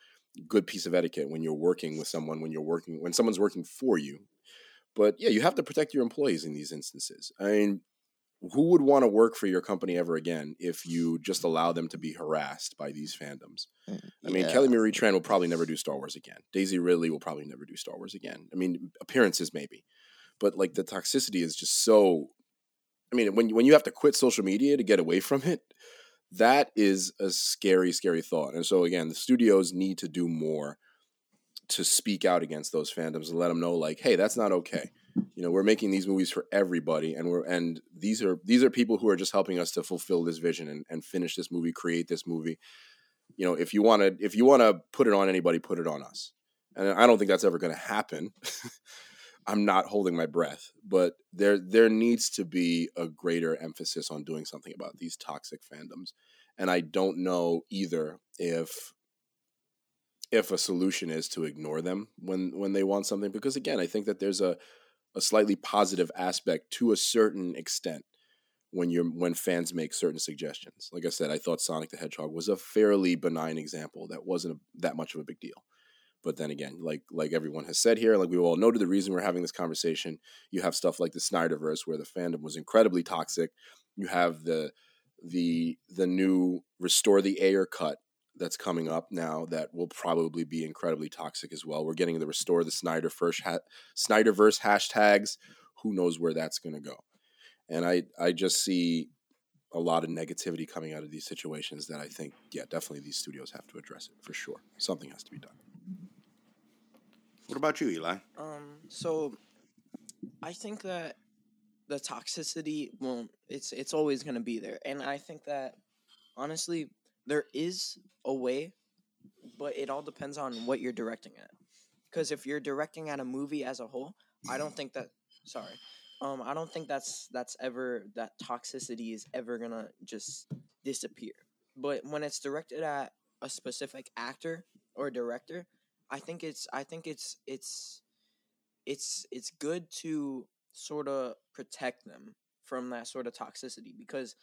good piece of etiquette when you're working with someone, when you're working when someone's working for you. But yeah, you have to protect your employees in these instances. I mean, who would want to work for your company ever again if you just allow them to be harassed by these fandoms? Mm, I mean, Yeah. Kelly Marie Tran will probably never do Star Wars again. Daisy Ridley will probably never do Star Wars again. I mean, appearances maybe, but like the toxicity is just so. I mean, when when you have to quit social media to get away from it, that is a scary, scary thought. And so again, the studios need to do more to speak out against those fandoms and let them know, like, hey, that's not okay. You know, we're making these movies for everybody, and we're and these are these are people who are just helping us to fulfill this vision and, and finish this movie, create this movie. You know, if you want to if you want to put it on anybody, put it on us. And I don't think that's ever going to happen. I'm not holding my breath, but there there needs to be a greater emphasis on doing something about these toxic fandoms. And I don't know either if if a solution is to ignore them when when they want something because again, I think that there's a a slightly positive aspect to a certain extent when you're when fans make certain suggestions. Like I said, I thought Sonic the Hedgehog was a fairly benign example that wasn't a, that much of a big deal. But then again, like like everyone has said here, like we all noted the reason we're having this conversation, you have stuff like the Snyderverse where the fandom was incredibly toxic. You have the the the new Restore the Ayer cut that's coming up now that will probably be incredibly toxic as well. We're getting the Restore the Snyder first ha- Snyderverse hashtags. Who knows where that's going to go? And I I just see a lot of negativity coming out of these situations that I think, yeah, definitely these studios have to address it for sure. Something has to be done. What about you, Eli? Um, so I think that the toxicity, well, it's it's always gonna be there, and I think that honestly, there is a way, but it all depends on what you're directing at. Because if you're directing at a movie as a whole, I don't think that. Sorry, um, I don't think that's that's ever that toxicity is ever gonna just disappear. But when it's directed at a specific actor or director, I think it's I think it's it's it's it's good to sort of protect them from that sort of toxicity because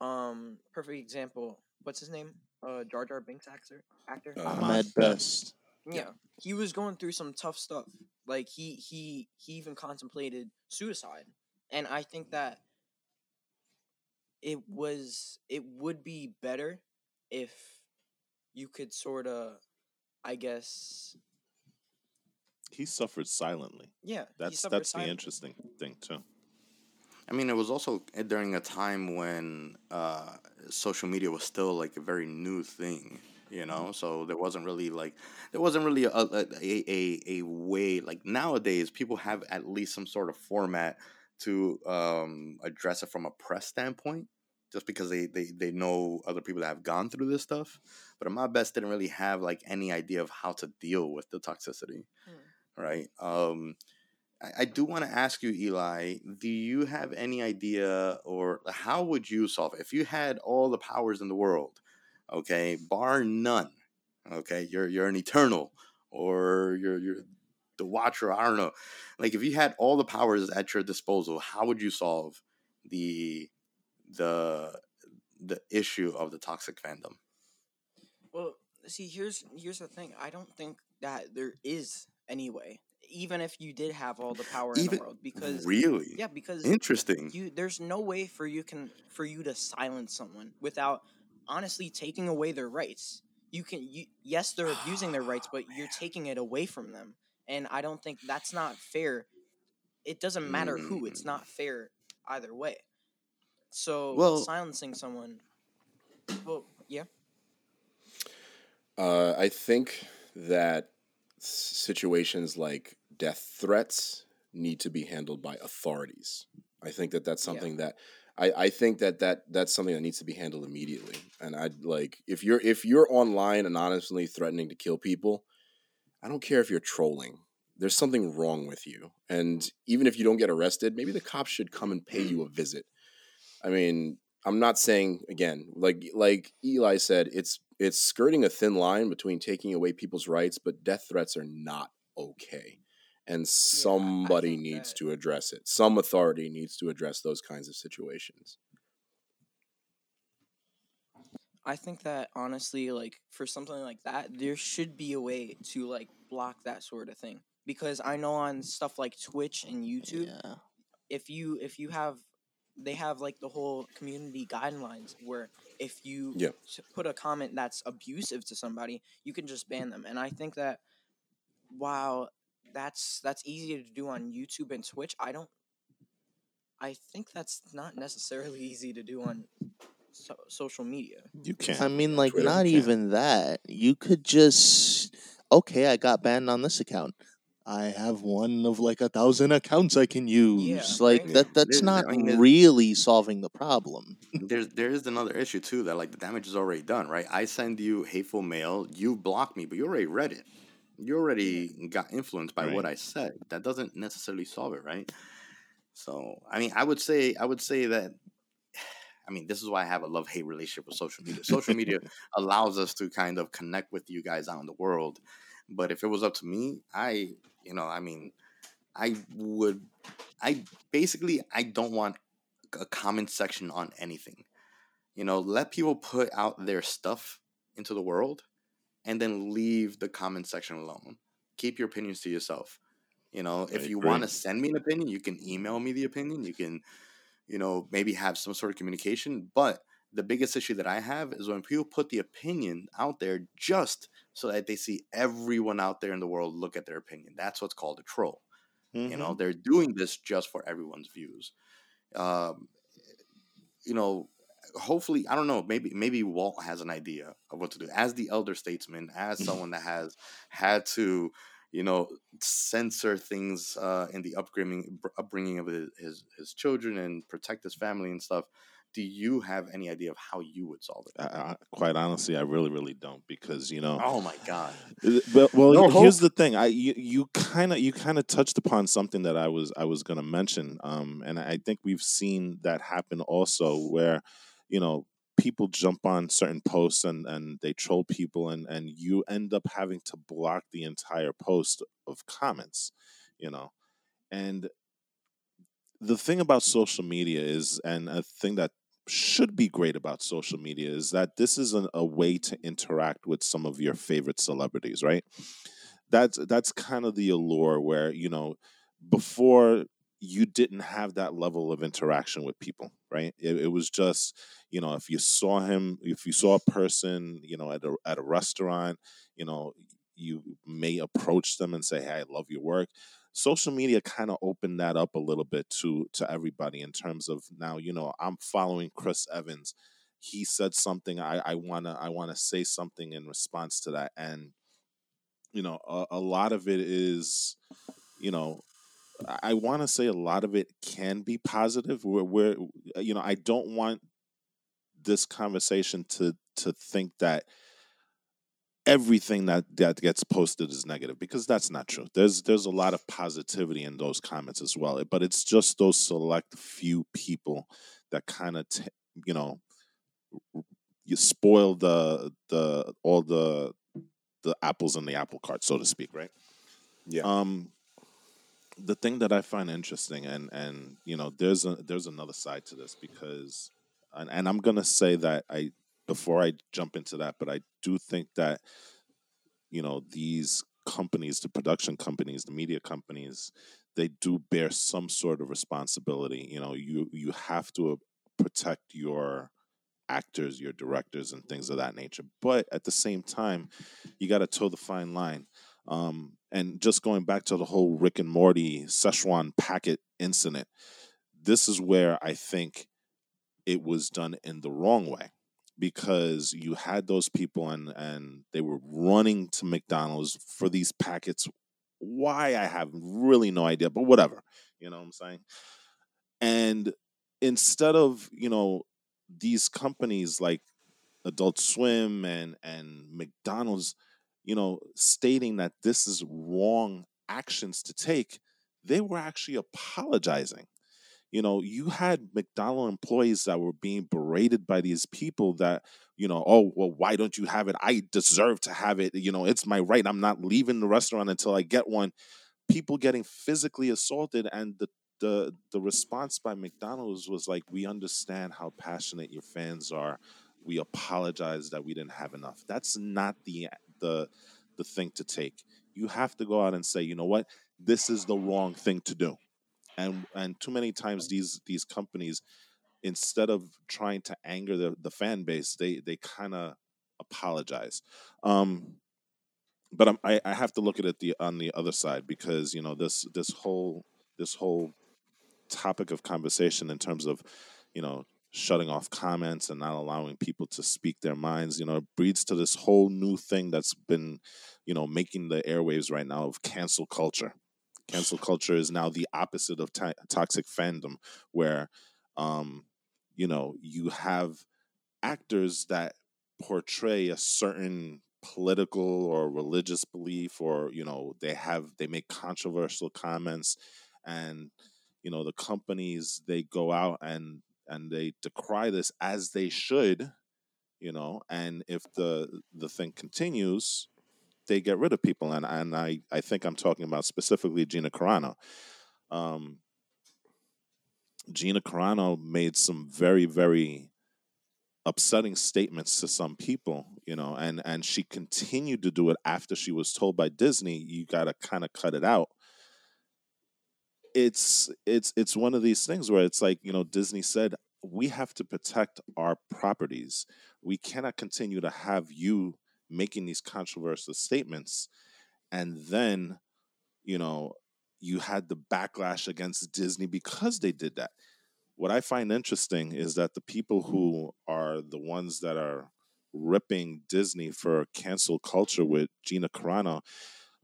um perfect example what's his name? Uh Jar Jar Binks actor actor? Uh, Ahmed Best. yeah. He was going through some tough stuff like he he he even contemplated suicide and I think that it was it would be better if you could sort of I guess He suffered silently. yeah he That's suffered that's the interesting thing too. I mean, it was also during a time when uh, social media was still like a very new thing, you know. So there wasn't really like there wasn't really a a, a, a a way like nowadays people have at least some sort of format to um, address it from a press standpoint, just because they, they they know other people that have gone through this stuff. But Ahmed Best didn't really have like any idea of how to deal with the toxicity, Hmm. right? Um, I, I do want to ask you, Eli, do you have any idea or how would you solve it? If you had all the powers in the world, okay, bar none, okay, you're you're an eternal or you're you're the watcher, I don't know. Like if you had all the powers at your disposal, how would you solve the the the issue of the toxic fandom? Well, see, here's here's the thing. I don't think that there is any way, even if you did have all the power in the world, because really yeah, because interesting. you there's no way for you can for you to silence someone without honestly taking away their rights. You can you yes, they're abusing their rights, but you're taking it away from them, and I don't think that's not fair. It doesn't matter who; it's Mm. not fair either way. So Well- silencing someone, well, yeah, Uh, I think that situations like death threats need to be handled by authorities. I think that that's Yeah. something that I, I think that, that that's something that needs to be handled immediately. And I'd like if you're if you're online anonymously threatening to kill people, I don't care if you're trolling. There's something wrong with you. And even if you don't get arrested, maybe the cops should come and pay you a visit. I mean, I'm not saying again, like like Eli said, it's it's skirting a thin line between taking away people's rights, but death threats are not okay. And somebody think needs that- to address it. Some authority needs to address those kinds of situations. I think that honestly, like for something like that, there should be a way to like block that sort of thing. Because I know on stuff like Twitch and YouTube, Yeah. if you if you have they have like the whole community guidelines where if you Yeah. s- put a comment that's abusive to somebody, you can just ban them. And I think that while that's that's easier to do on YouTube and Twitch, I don't I think that's not necessarily easy to do on so, social media. You can't. I mean, like, Twitter, not you can't. even that. You could just, okay, I got banned on this account. I have one of like a thousand accounts I can use. Yeah, like right. that. That's There- not I mean, there's- really solving the problem. there's there is another issue too that like the damage is already done, right? I send you hateful mail, you block me, but you already read it. You already got influenced by what I said. That doesn't necessarily solve it, right? So I mean, I would say I would say that. I mean, this is why I have a love hate relationship with social media. Social media allows us to kind of connect with you guys out in the world. But if it was up to me, I, you know, I mean, I would, I basically, I don't want a comment section on anything. You know, let people put out their stuff into the world and then leave the comment section alone. Keep your opinions to yourself. You know, if you want to send me an opinion, you can email me the opinion. You can, you know, maybe have some sort of communication. But the biggest issue that I have is when people put the opinion out there just so that they see everyone out there in the world look at their opinion. That's what's called a troll. You know, they're doing this just for everyone's views. Um, you know, hopefully, I don't know. Maybe maybe Walt has an idea of what to do as the elder statesman, as someone that has had to, you know, censor things uh, in the upbringing upbringing of his, his his children and protect his family and stuff. Do you have any idea of how you would solve it? I, I, quite honestly, I really, really don't because you know. Oh my god! But well, No here's hope? the thing. I you you kind of you kind of touched upon something that I was I was going to mention, um, and I think we've seen that happen also, where you know people jump on certain posts and and they troll people, and and you end up having to block the entire post of comments, you know, and the thing about social media is, and a thing that should be great about social media is that this is an, a way to interact with some of your favorite celebrities, right? That's that's kind of the allure where you know before you didn't have that level of interaction with people, right? It, it, was just, you know, if you saw him, if you saw a person, you know, at a at a restaurant, you know, you may approach them and say, "Hey, I love your work." Social media kind of opened that up a little bit to to everybody in terms of now, you know, I'm following Chris Evans. He said something. I, I wanna I wanna say something in response to that, and you know, a, a lot of it is, you know, I want to say a lot of it can be positive. Where, where you know, I don't want this conversation to to think that everything that that gets posted is negative because that's not true. There's there's a lot of positivity in those comments as well, but it's just those select few people that kind of t- you know you spoil the the all the the apples in the apple cart, so to speak, right? Yeah. Um, the thing that I find interesting, and and you know, there's a there's another side to this because, and, and I'm gonna say that I before I jump into that, but I do think that you know these companies, the production companies, the media companies, they do bear some sort of responsibility. You know, you you have to protect your actors, your directors, and things of that nature. But at the same time, you got to toe the fine line. Um, and just going back to the whole Rick and Morty Szechuan packet incident, this is where I think it was done in the wrong way because you had those people and and they were running to McDonald's for these packets. Why I have really no idea, but whatever. You know what I'm saying? And instead of, you know, these companies like Adult Swim and and McDonald's, you know, stating that this is wrong actions to take, they were actually apologizing. You know, you had McDonald employees that were being berated by these people that, you know, oh, well, why don't you have it? I deserve to have it. You know, it's my right. I'm not leaving the restaurant until I get one. People getting physically assaulted and the the the response by McDonald's was like, "We understand how passionate your fans are. We apologize that we didn't have enough." That's not the the the thing to take. You have to go out and say, "You know what? This is the wrong thing to do." And and too many times these these companies instead of trying to anger the, the fan base, they they kind of apologize. Um, but I'm, I, I have to look at it the on the other side because you know this this whole this whole topic of conversation in terms of, you know, shutting off comments and not allowing people to speak their minds, you know, it breeds to this whole new thing that's been, you know, making the airwaves right now of cancel culture. Cancel culture is now the opposite of toxic fandom, where, um, you know, you have actors that portray a certain political or religious belief or you know they have they make controversial comments and you know the companies they go out and and they decry this as they should you know and if the the thing continues they get rid of people and and i i think i'm talking about specifically gina carano um gina carano made some very very upsetting statements to some people you know and and she continued to do it after she was told by disney you got to kind of cut it out it's it's it's one of these things where it's like you know Disney said we have to protect our properties. We cannot continue to have you making these controversial statements and then you know you had the backlash against Disney because they did that. What I find interesting is that the people who are the ones that are ripping Disney for cancel culture with Gina Carano,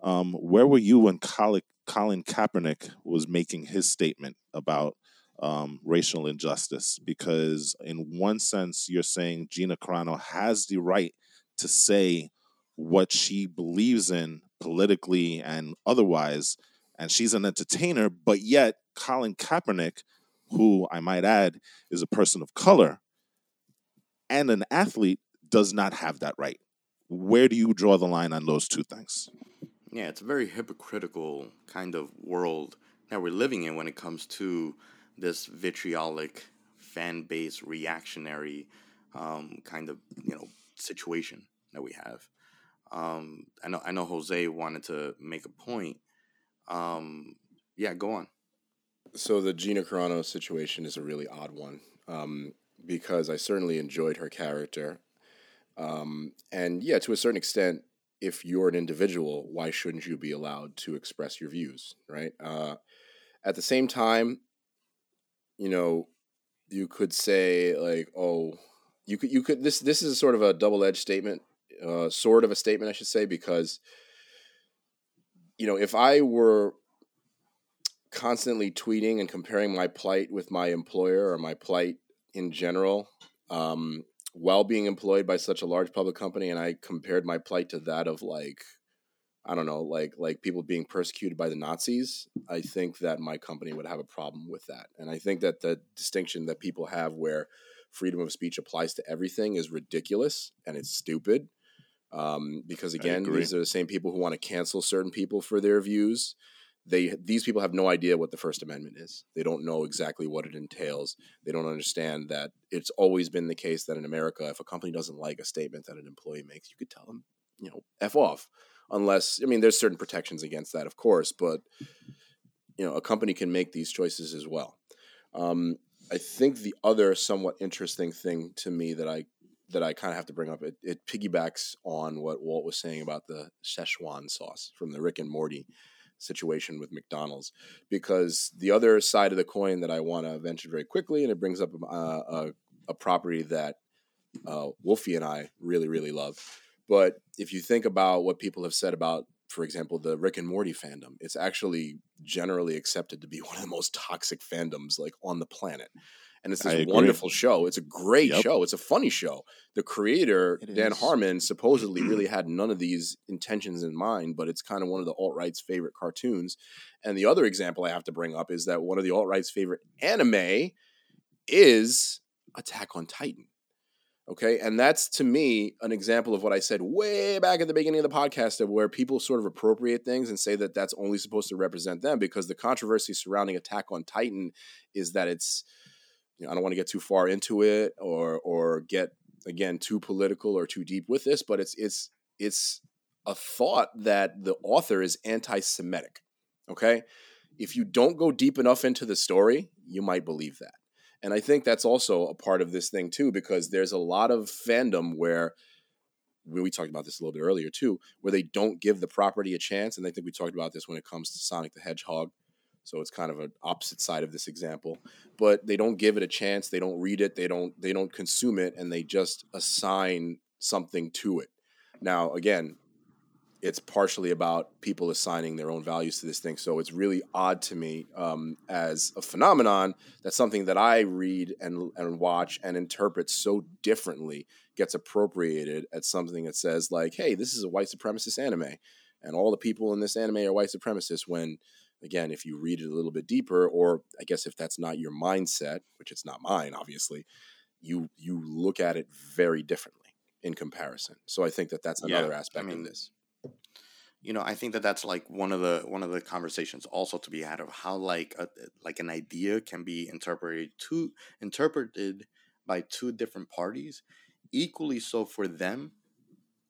um, where were you when Colin, Kaepernick was making his statement about um, racial injustice? Because in one sense, you're saying Gina Carano has the right to say what she believes in politically and otherwise, and she's an entertainer. But yet, Colin Kaepernick, who I might add is a person of color and an athlete, does not have that right. Where do you draw the line on those two things? Yeah, it's a very hypocritical kind of world that we're living in when it comes to this vitriolic fan base reactionary um, kind of you know situation that we have. Um, I know I know Jose wanted to make a point. Um, yeah, go on. So the Gina Carano situation is a really odd one um, because I certainly enjoyed her character. Um, and yeah, to a certain extent, if you're an individual, why shouldn't you be allowed to express your views, right? Uh, at the same time, you know, you could say like, oh, you could you could this this is sort of a double edged statement, uh, sort of a statement, I should say, because you know, if I were constantly tweeting and comparing my plight with my employer or my plight in general, um, while being employed by such a large public company, and I compared my plight to that of like I don't know, like like people being persecuted by the Nazis, I think that my company would have a problem with that. And I think that the distinction that people have where freedom of speech applies to everything is ridiculous and it's stupid. Um, because again, these are the same people who want to cancel certain people for their views. They these people have no idea what the First Amendment is. They don't know exactly what it entails. They don't understand that it's always been the case that in America, if a company doesn't like a statement that an employee makes, you could tell them, you know, f off unless I mean there's certain protections against that, of course, but you know a company can make these choices as well. Um, I think the other somewhat interesting thing to me that I that I kind of have to bring up it, it piggybacks on what Walt was saying about the Szechuan sauce from the Rick and Morty situation with McDonald's because the other side of the coin that I want to venture very quickly and it brings up uh, a, a property that uh, Wolfie and I really really love but if you think about what people have said about, for example, the Rick and Morty fandom, it's actually generally accepted to be one of the most toxic fandoms like on the planet. And it's this wonderful show. It's a great yep. show. It's a funny show. The creator, it Dan is. Harmon, supposedly really had none of these intentions in mind, but it's kind of one of the alt right's favorite cartoons. And the other example I have to bring up is that one of the alt right's favorite anime is Attack on Titan. Okay. And that's to me an example of what I said way back at the beginning of the podcast of where people sort of appropriate things and say that that's only supposed to represent them because the controversy surrounding Attack on Titan is that it's, you know, I don't want to get too far into it or, or get again too political or too deep with this, but it's, it's, it's a thought that the author is anti Semitic. Okay. If you don't go deep enough into the story, you might believe that. And I think that's also a part of this thing too, because there's a lot of fandom where we talked about this a little bit earlier too, where they don't give the property a chance. And I think we talked about this when it comes to Sonic the Hedgehog. So it's kind of an opposite side of this example. But they don't give it a chance, they don't read it, they don't they don't consume it, and they just assign something to it. Now, again, it's partially about people assigning their own values to this thing. So it's really odd to me um, as a phenomenon that something that I read and and watch and interpret so differently gets appropriated at something that says like, "Hey, this is a white supremacist anime," and all the people in this anime are white supremacists. When again, if you read it a little bit deeper, or I guess if that's not your mindset, which it's not mine, obviously, you you look at it very differently in comparison. So I think that that's another yeah, aspect I mean, of this you know i think that that's like one of the one of the conversations also to be had of how like a, like an idea can be interpreted to interpreted by two different parties equally so for them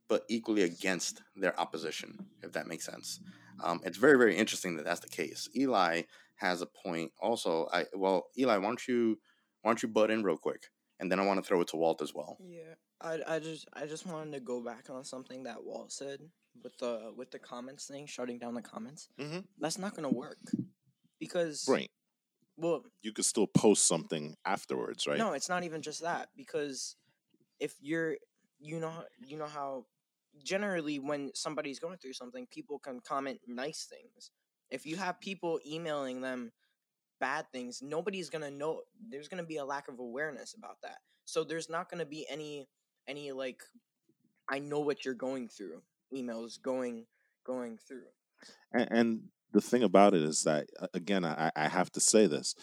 but equally against their opposition if that makes sense. Um, it's very very interesting that that's the case. Eli has a point also i well eli why don't you why don't you butt in real quick? And then i want to throw it to walt as well. Yeah i, I just i just wanted to go back on something that walt said with the with the comments thing, shutting down the comments, mm-hmm. that's not gonna work because right. Well, you could still post something afterwards, right? No, it's not even just that because if you're, you know, you know how generally when somebody's going through something, people can comment nice things. If you have people emailing them bad things, nobody's gonna know. There's gonna be a lack of awareness about that. So there's not gonna be any any like I know what you're going through emails going going through. And, and the thing about it is that again, I, I have to say this: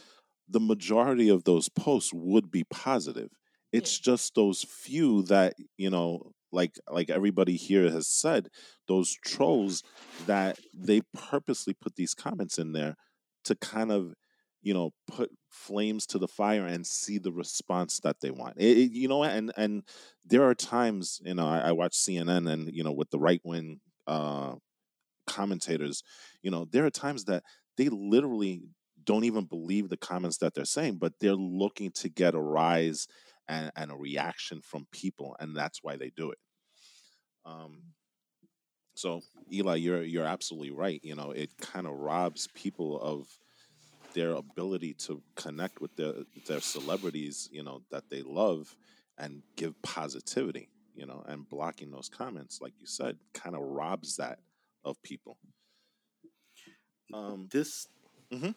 the majority of those posts would be positive. It's yeah. just those few that you know, like like everybody here has said, those trolls that they purposely put these comments in there to kind of you know put flames to the fire and see the response that they want it, it, you know and and there are times you know I, I watch cnn and you know with the right wing uh commentators you know there are times that they literally don't even believe the comments that they're saying, but they're looking to get a rise and, and a reaction from people, and that's why they do it. Um, so Eli, you're you're absolutely right. You know, it kind of robs people of their ability to connect with their their celebrities, you know, that they love and give positivity, you know, and blocking those comments, like you said, kind of robs that of people. Um, this, mm-hmm.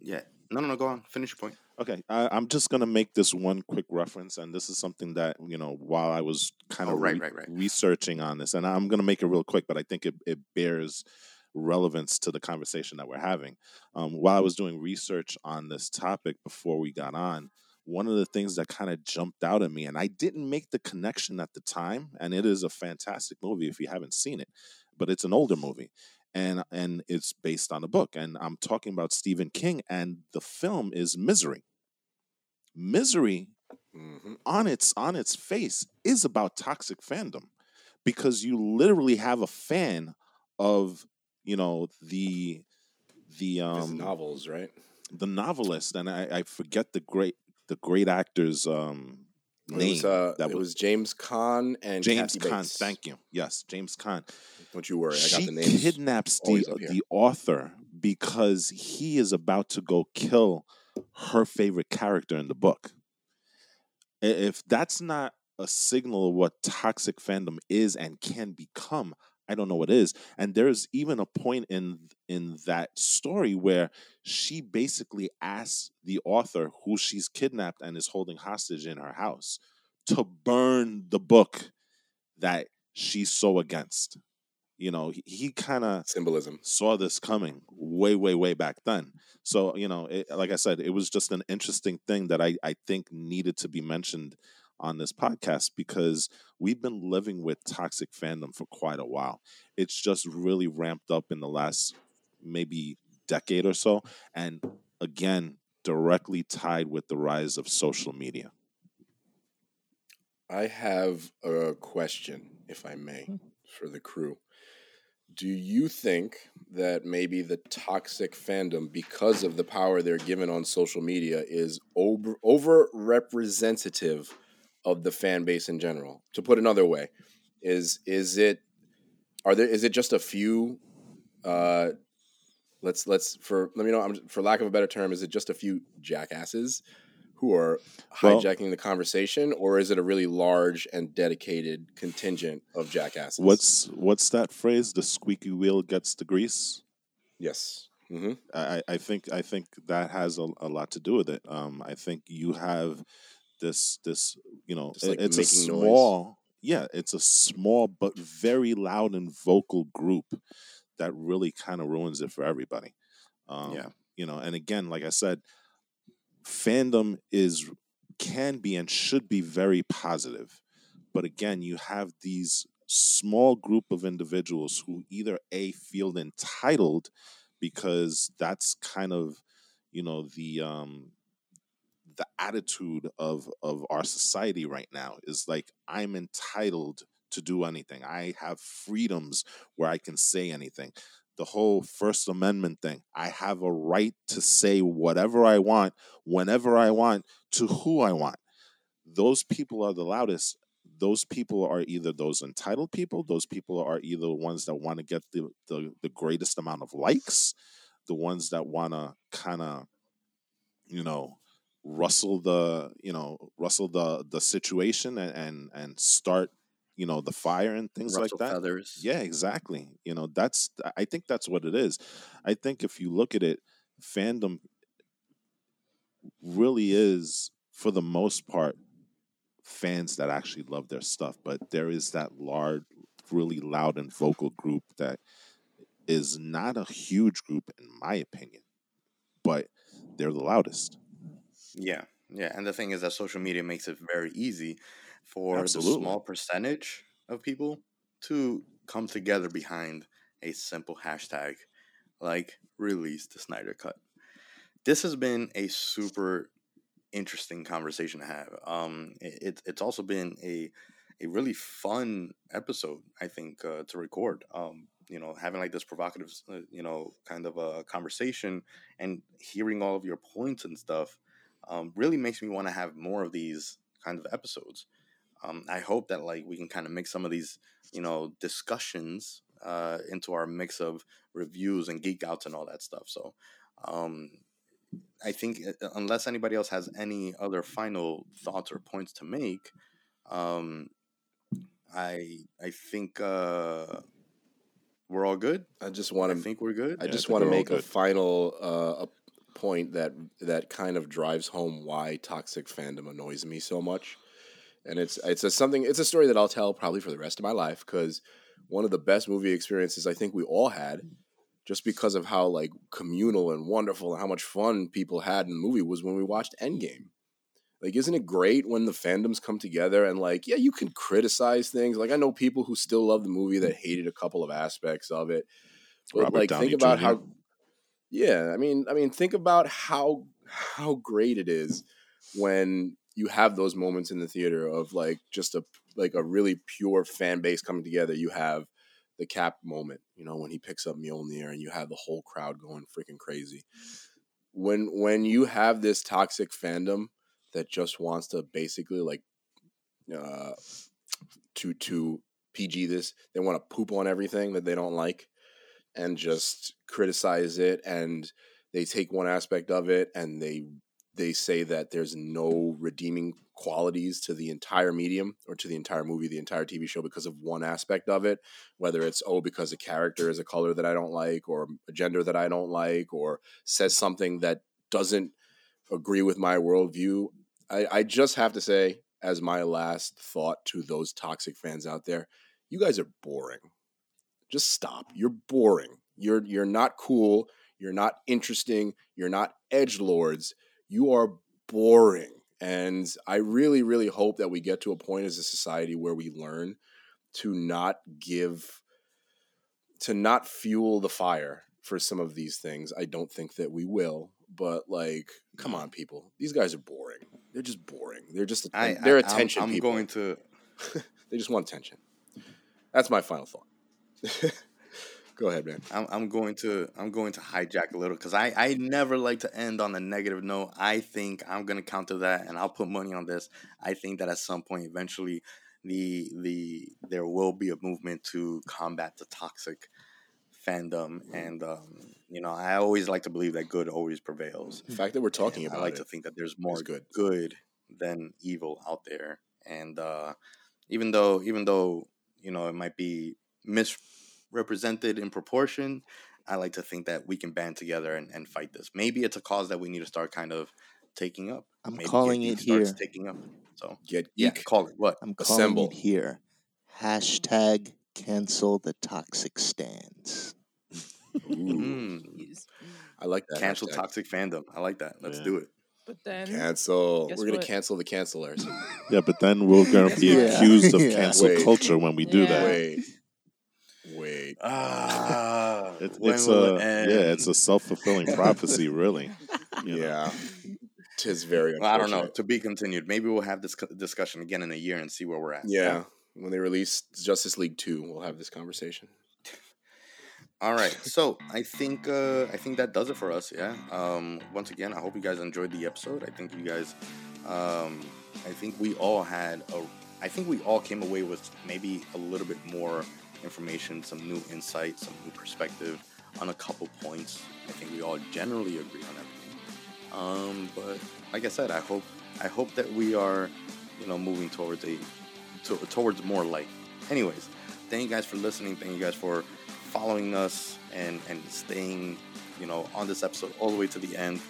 yeah, no, no, no. Go on, finish your point. Okay, I, am just gonna make this one quick reference, and this is something that you know while I was kind of oh, right, re- right, right. researching on this, and I'm gonna make it real quick, but I think it, it bears relevance to the conversation that we're having. Um, while I was doing research on this topic before we got on, one of the things that kind of jumped out at me, and I didn't make the connection at the time, and it is a fantastic movie if you haven't seen it, but it's an older movie. And, and it's based on a book. And I'm talking about Stephen King, and the film is Misery. Misery mm-hmm. on its on its face is about toxic fandom because you literally have a fan of you know the the um novels right the novelist and I, I forget the great the great actor's um name. It was, uh, that it was, James Caan and James Kathy. Bates. Thank you. Yes, James Caan. Don't you worry. I she got the names. kidnaps the the author because he is about to go kill her favorite character in the book. If that's not a signal of what toxic fandom is and can become, I don't know what is. And there's even a point in in that story where she basically asks the author who she's kidnapped and is holding hostage in her house to burn the book that she's so against. You know, he, he kind of symbolism saw this coming way, way, way back then. So, you know, it, like I said, it was just an interesting thing that I, I think needed to be mentioned on this podcast because we've been living with toxic fandom for quite a while. It's just really ramped up in the last maybe decade or so. And again, directly tied with the rise of social media. I have a question, if I may, hmm. for the crew. Do you think that maybe the toxic fandom, because of the power they're given on social media, is over, over representative of the fan base in general. To put another way, is is it are there is it just a few uh let's let's for let me know for lack of a better term is it just a few jackasses who are hijacking well, the conversation or is it a really large and dedicated contingent of jackasses? What's what's that phrase? The squeaky wheel gets the grease? Yes. Mm-hmm. I, I think i think that has a, a lot to do with it. Um, i think you have this this you know like it's a small noise. yeah it's a small but very loud and vocal group that really kind of ruins it for everybody um, yeah you know and again like i said fandom is can be and should be very positive but again you have these small group of individuals who either a feel entitled because that's kind of you know the um the attitude of of our society right now is like I'm entitled to do anything. I have freedoms where I can say anything. The whole First Amendment thing. I have a right to say whatever I want, whenever I want, to who I want. Those people are the loudest. Those people are either those entitled people, those people are either the ones that want to get the, the, the greatest amount of likes, the ones that want to kind of, you know, rustle the you know rustle the the situation and and, and start you know the fire and things Russell like that. feathers. yeah exactly. You know that's i think that's what it is. I think if you look at it fandom really is for the most part fans that actually love their stuff but there is that large really loud and vocal group that is not a huge group in my opinion but they're the loudest yeah, yeah, and the thing is that social media makes it very easy for Absolutely. the small percentage of people to come together behind a simple hashtag like release the Snyder Cut. This has been a super interesting conversation to have. Um, it, it's also been a a really fun episode, I think, uh, to record. Um, you know having like this provocative uh, you know kind of a conversation and hearing all of your points and stuff um, really makes me want to have more of these kind of episodes um, i hope that like we can kind of make some of these you know discussions uh, into our mix of reviews and geek outs and all that stuff so um, i think uh, unless anybody else has any other final thoughts or points to make um, i i think uh, we're all good. I just want to think we're good. I Yeah, just want to we're make a final uh, a point that that kind of drives home why toxic fandom annoys me so much, and it's it's a something it's a story that I'll tell probably for the rest of my life because one of the best movie experiences I think we all had, just because of how like communal and wonderful and how much fun people had in the movie was when we watched Endgame. Like, isn't it great when the fandoms come together and like, yeah, you can criticize things. Like, I know people who still love the movie that hated a couple of aspects of it, but Robert like, Downey think about Jr.. how. Yeah, I mean, I mean, think about how how great it is when you have those moments in the theater of like just a like a really pure fan base coming together. You have the Cap moment, you know, when he picks up Mjolnir, and you have the whole crowd going freaking crazy. When when you have this toxic fandom that just wants to basically like uh to to PG this, they want to poop on everything that they don't like and just criticize it and they take one aspect of it and they they say that there's no redeeming qualities to the entire medium or to the entire movie, the entire TV show because of one aspect of it, whether it's oh because a character is a color that I don't like or a gender that I don't like or says something that doesn't agree with my worldview. I, I just have to say, as my last thought to those toxic fans out there, you guys are boring. Just stop. You're boring. You're you're not cool. You're not interesting. You're not edge lords. You are boring. And I really, really hope that we get to a point as a society where we learn to not give, to not fuel the fire for some of these things. I don't think that we will, but like, come mm. on, people. These guys are boring. They're just boring. They're just, I, they're I- attention I'm, I'm people. going to. they just want attention. That's my final thought. Go ahead, man. I'm, I'm going to I'm going to hijack a little because I, I never like to end on a negative note. I think I'm gonna counter that and I'll put money on this. I think that at some point eventually the the there will be a movement to combat the toxic fandom and um, you know I always like to believe that good always prevails. The fact that we're talking And about I like it to think that there's more good. good. than evil out there, and uh, even though even though you know it might be misrepresented in proportion, I like to think that we can band together and, and fight this. Maybe it's a cause that we need to start kind of taking up. I'm Maybe calling it here. Taking up. So get yeah, geek. call it what? I'm calling Assemble. it here. Hashtag cancel the toxic stands. Mm, I like that. cancel hashtag. toxic fandom. I like that. Let's Yeah. do it. But then Cancel. We're gonna what? cancel the cancelers. Yeah, but then we're going to be Yeah. accused of Yeah. cancel Wait. culture when we do Yeah. that. Wait, wait. Ah, It, it's a it yeah, it's a self fulfilling prophecy, really. you know. Yeah, tis very. Well, I don't know. To be continued. Maybe we'll have this discussion again in a year and see where we're at. Yeah, when they release Justice League Two, we'll have this conversation. All right. So I think uh, I think that does it for us. Yeah. Um, once again, I hope you guys enjoyed the episode. I think you guys, um, I think we all had a, I think we all came away with maybe a little bit more information, some new insight, some new perspective on a couple points. I think we all generally agree on everything. Um, but like I said, I hope I hope that we are, you know, moving towards a to, towards more light. Anyways, thank you guys for listening. Thank you guys for following us and and staying, you know, on this episode all the way to the end.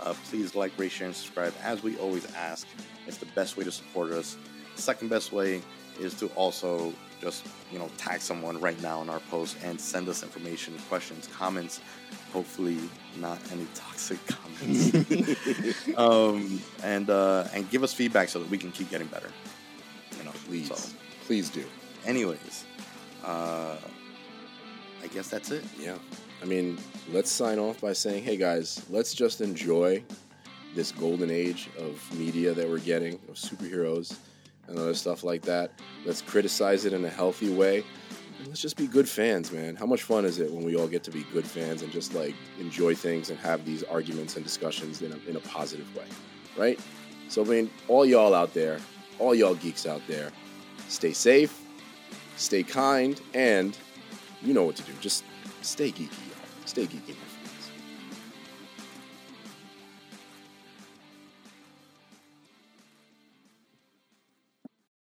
Uh, please like, rate, share, and subscribe. As we always ask, it's the best way to support us. Second best way is to also just you know tag someone right now in our post and send us information, questions, comments. Hopefully, not any toxic comments. um, and uh, and give us feedback so that we can keep getting better. You know, Please, So, please do. anyways, uh, I guess that's it. Yeah, I mean, let's sign off by saying, hey guys, let's just enjoy this golden age of media that we're getting of superheroes and other stuff like that. Let's criticize it in a healthy way, And let's just be good fans, man. How much fun is it when we all get to be good fans and just like enjoy things and have these arguments and discussions in a, in a positive way, right? So, I mean, all y'all out there, all y'all geeks out there, stay safe, stay kind, and you know what to do. Just stay geeky, y'all. Stay geeky.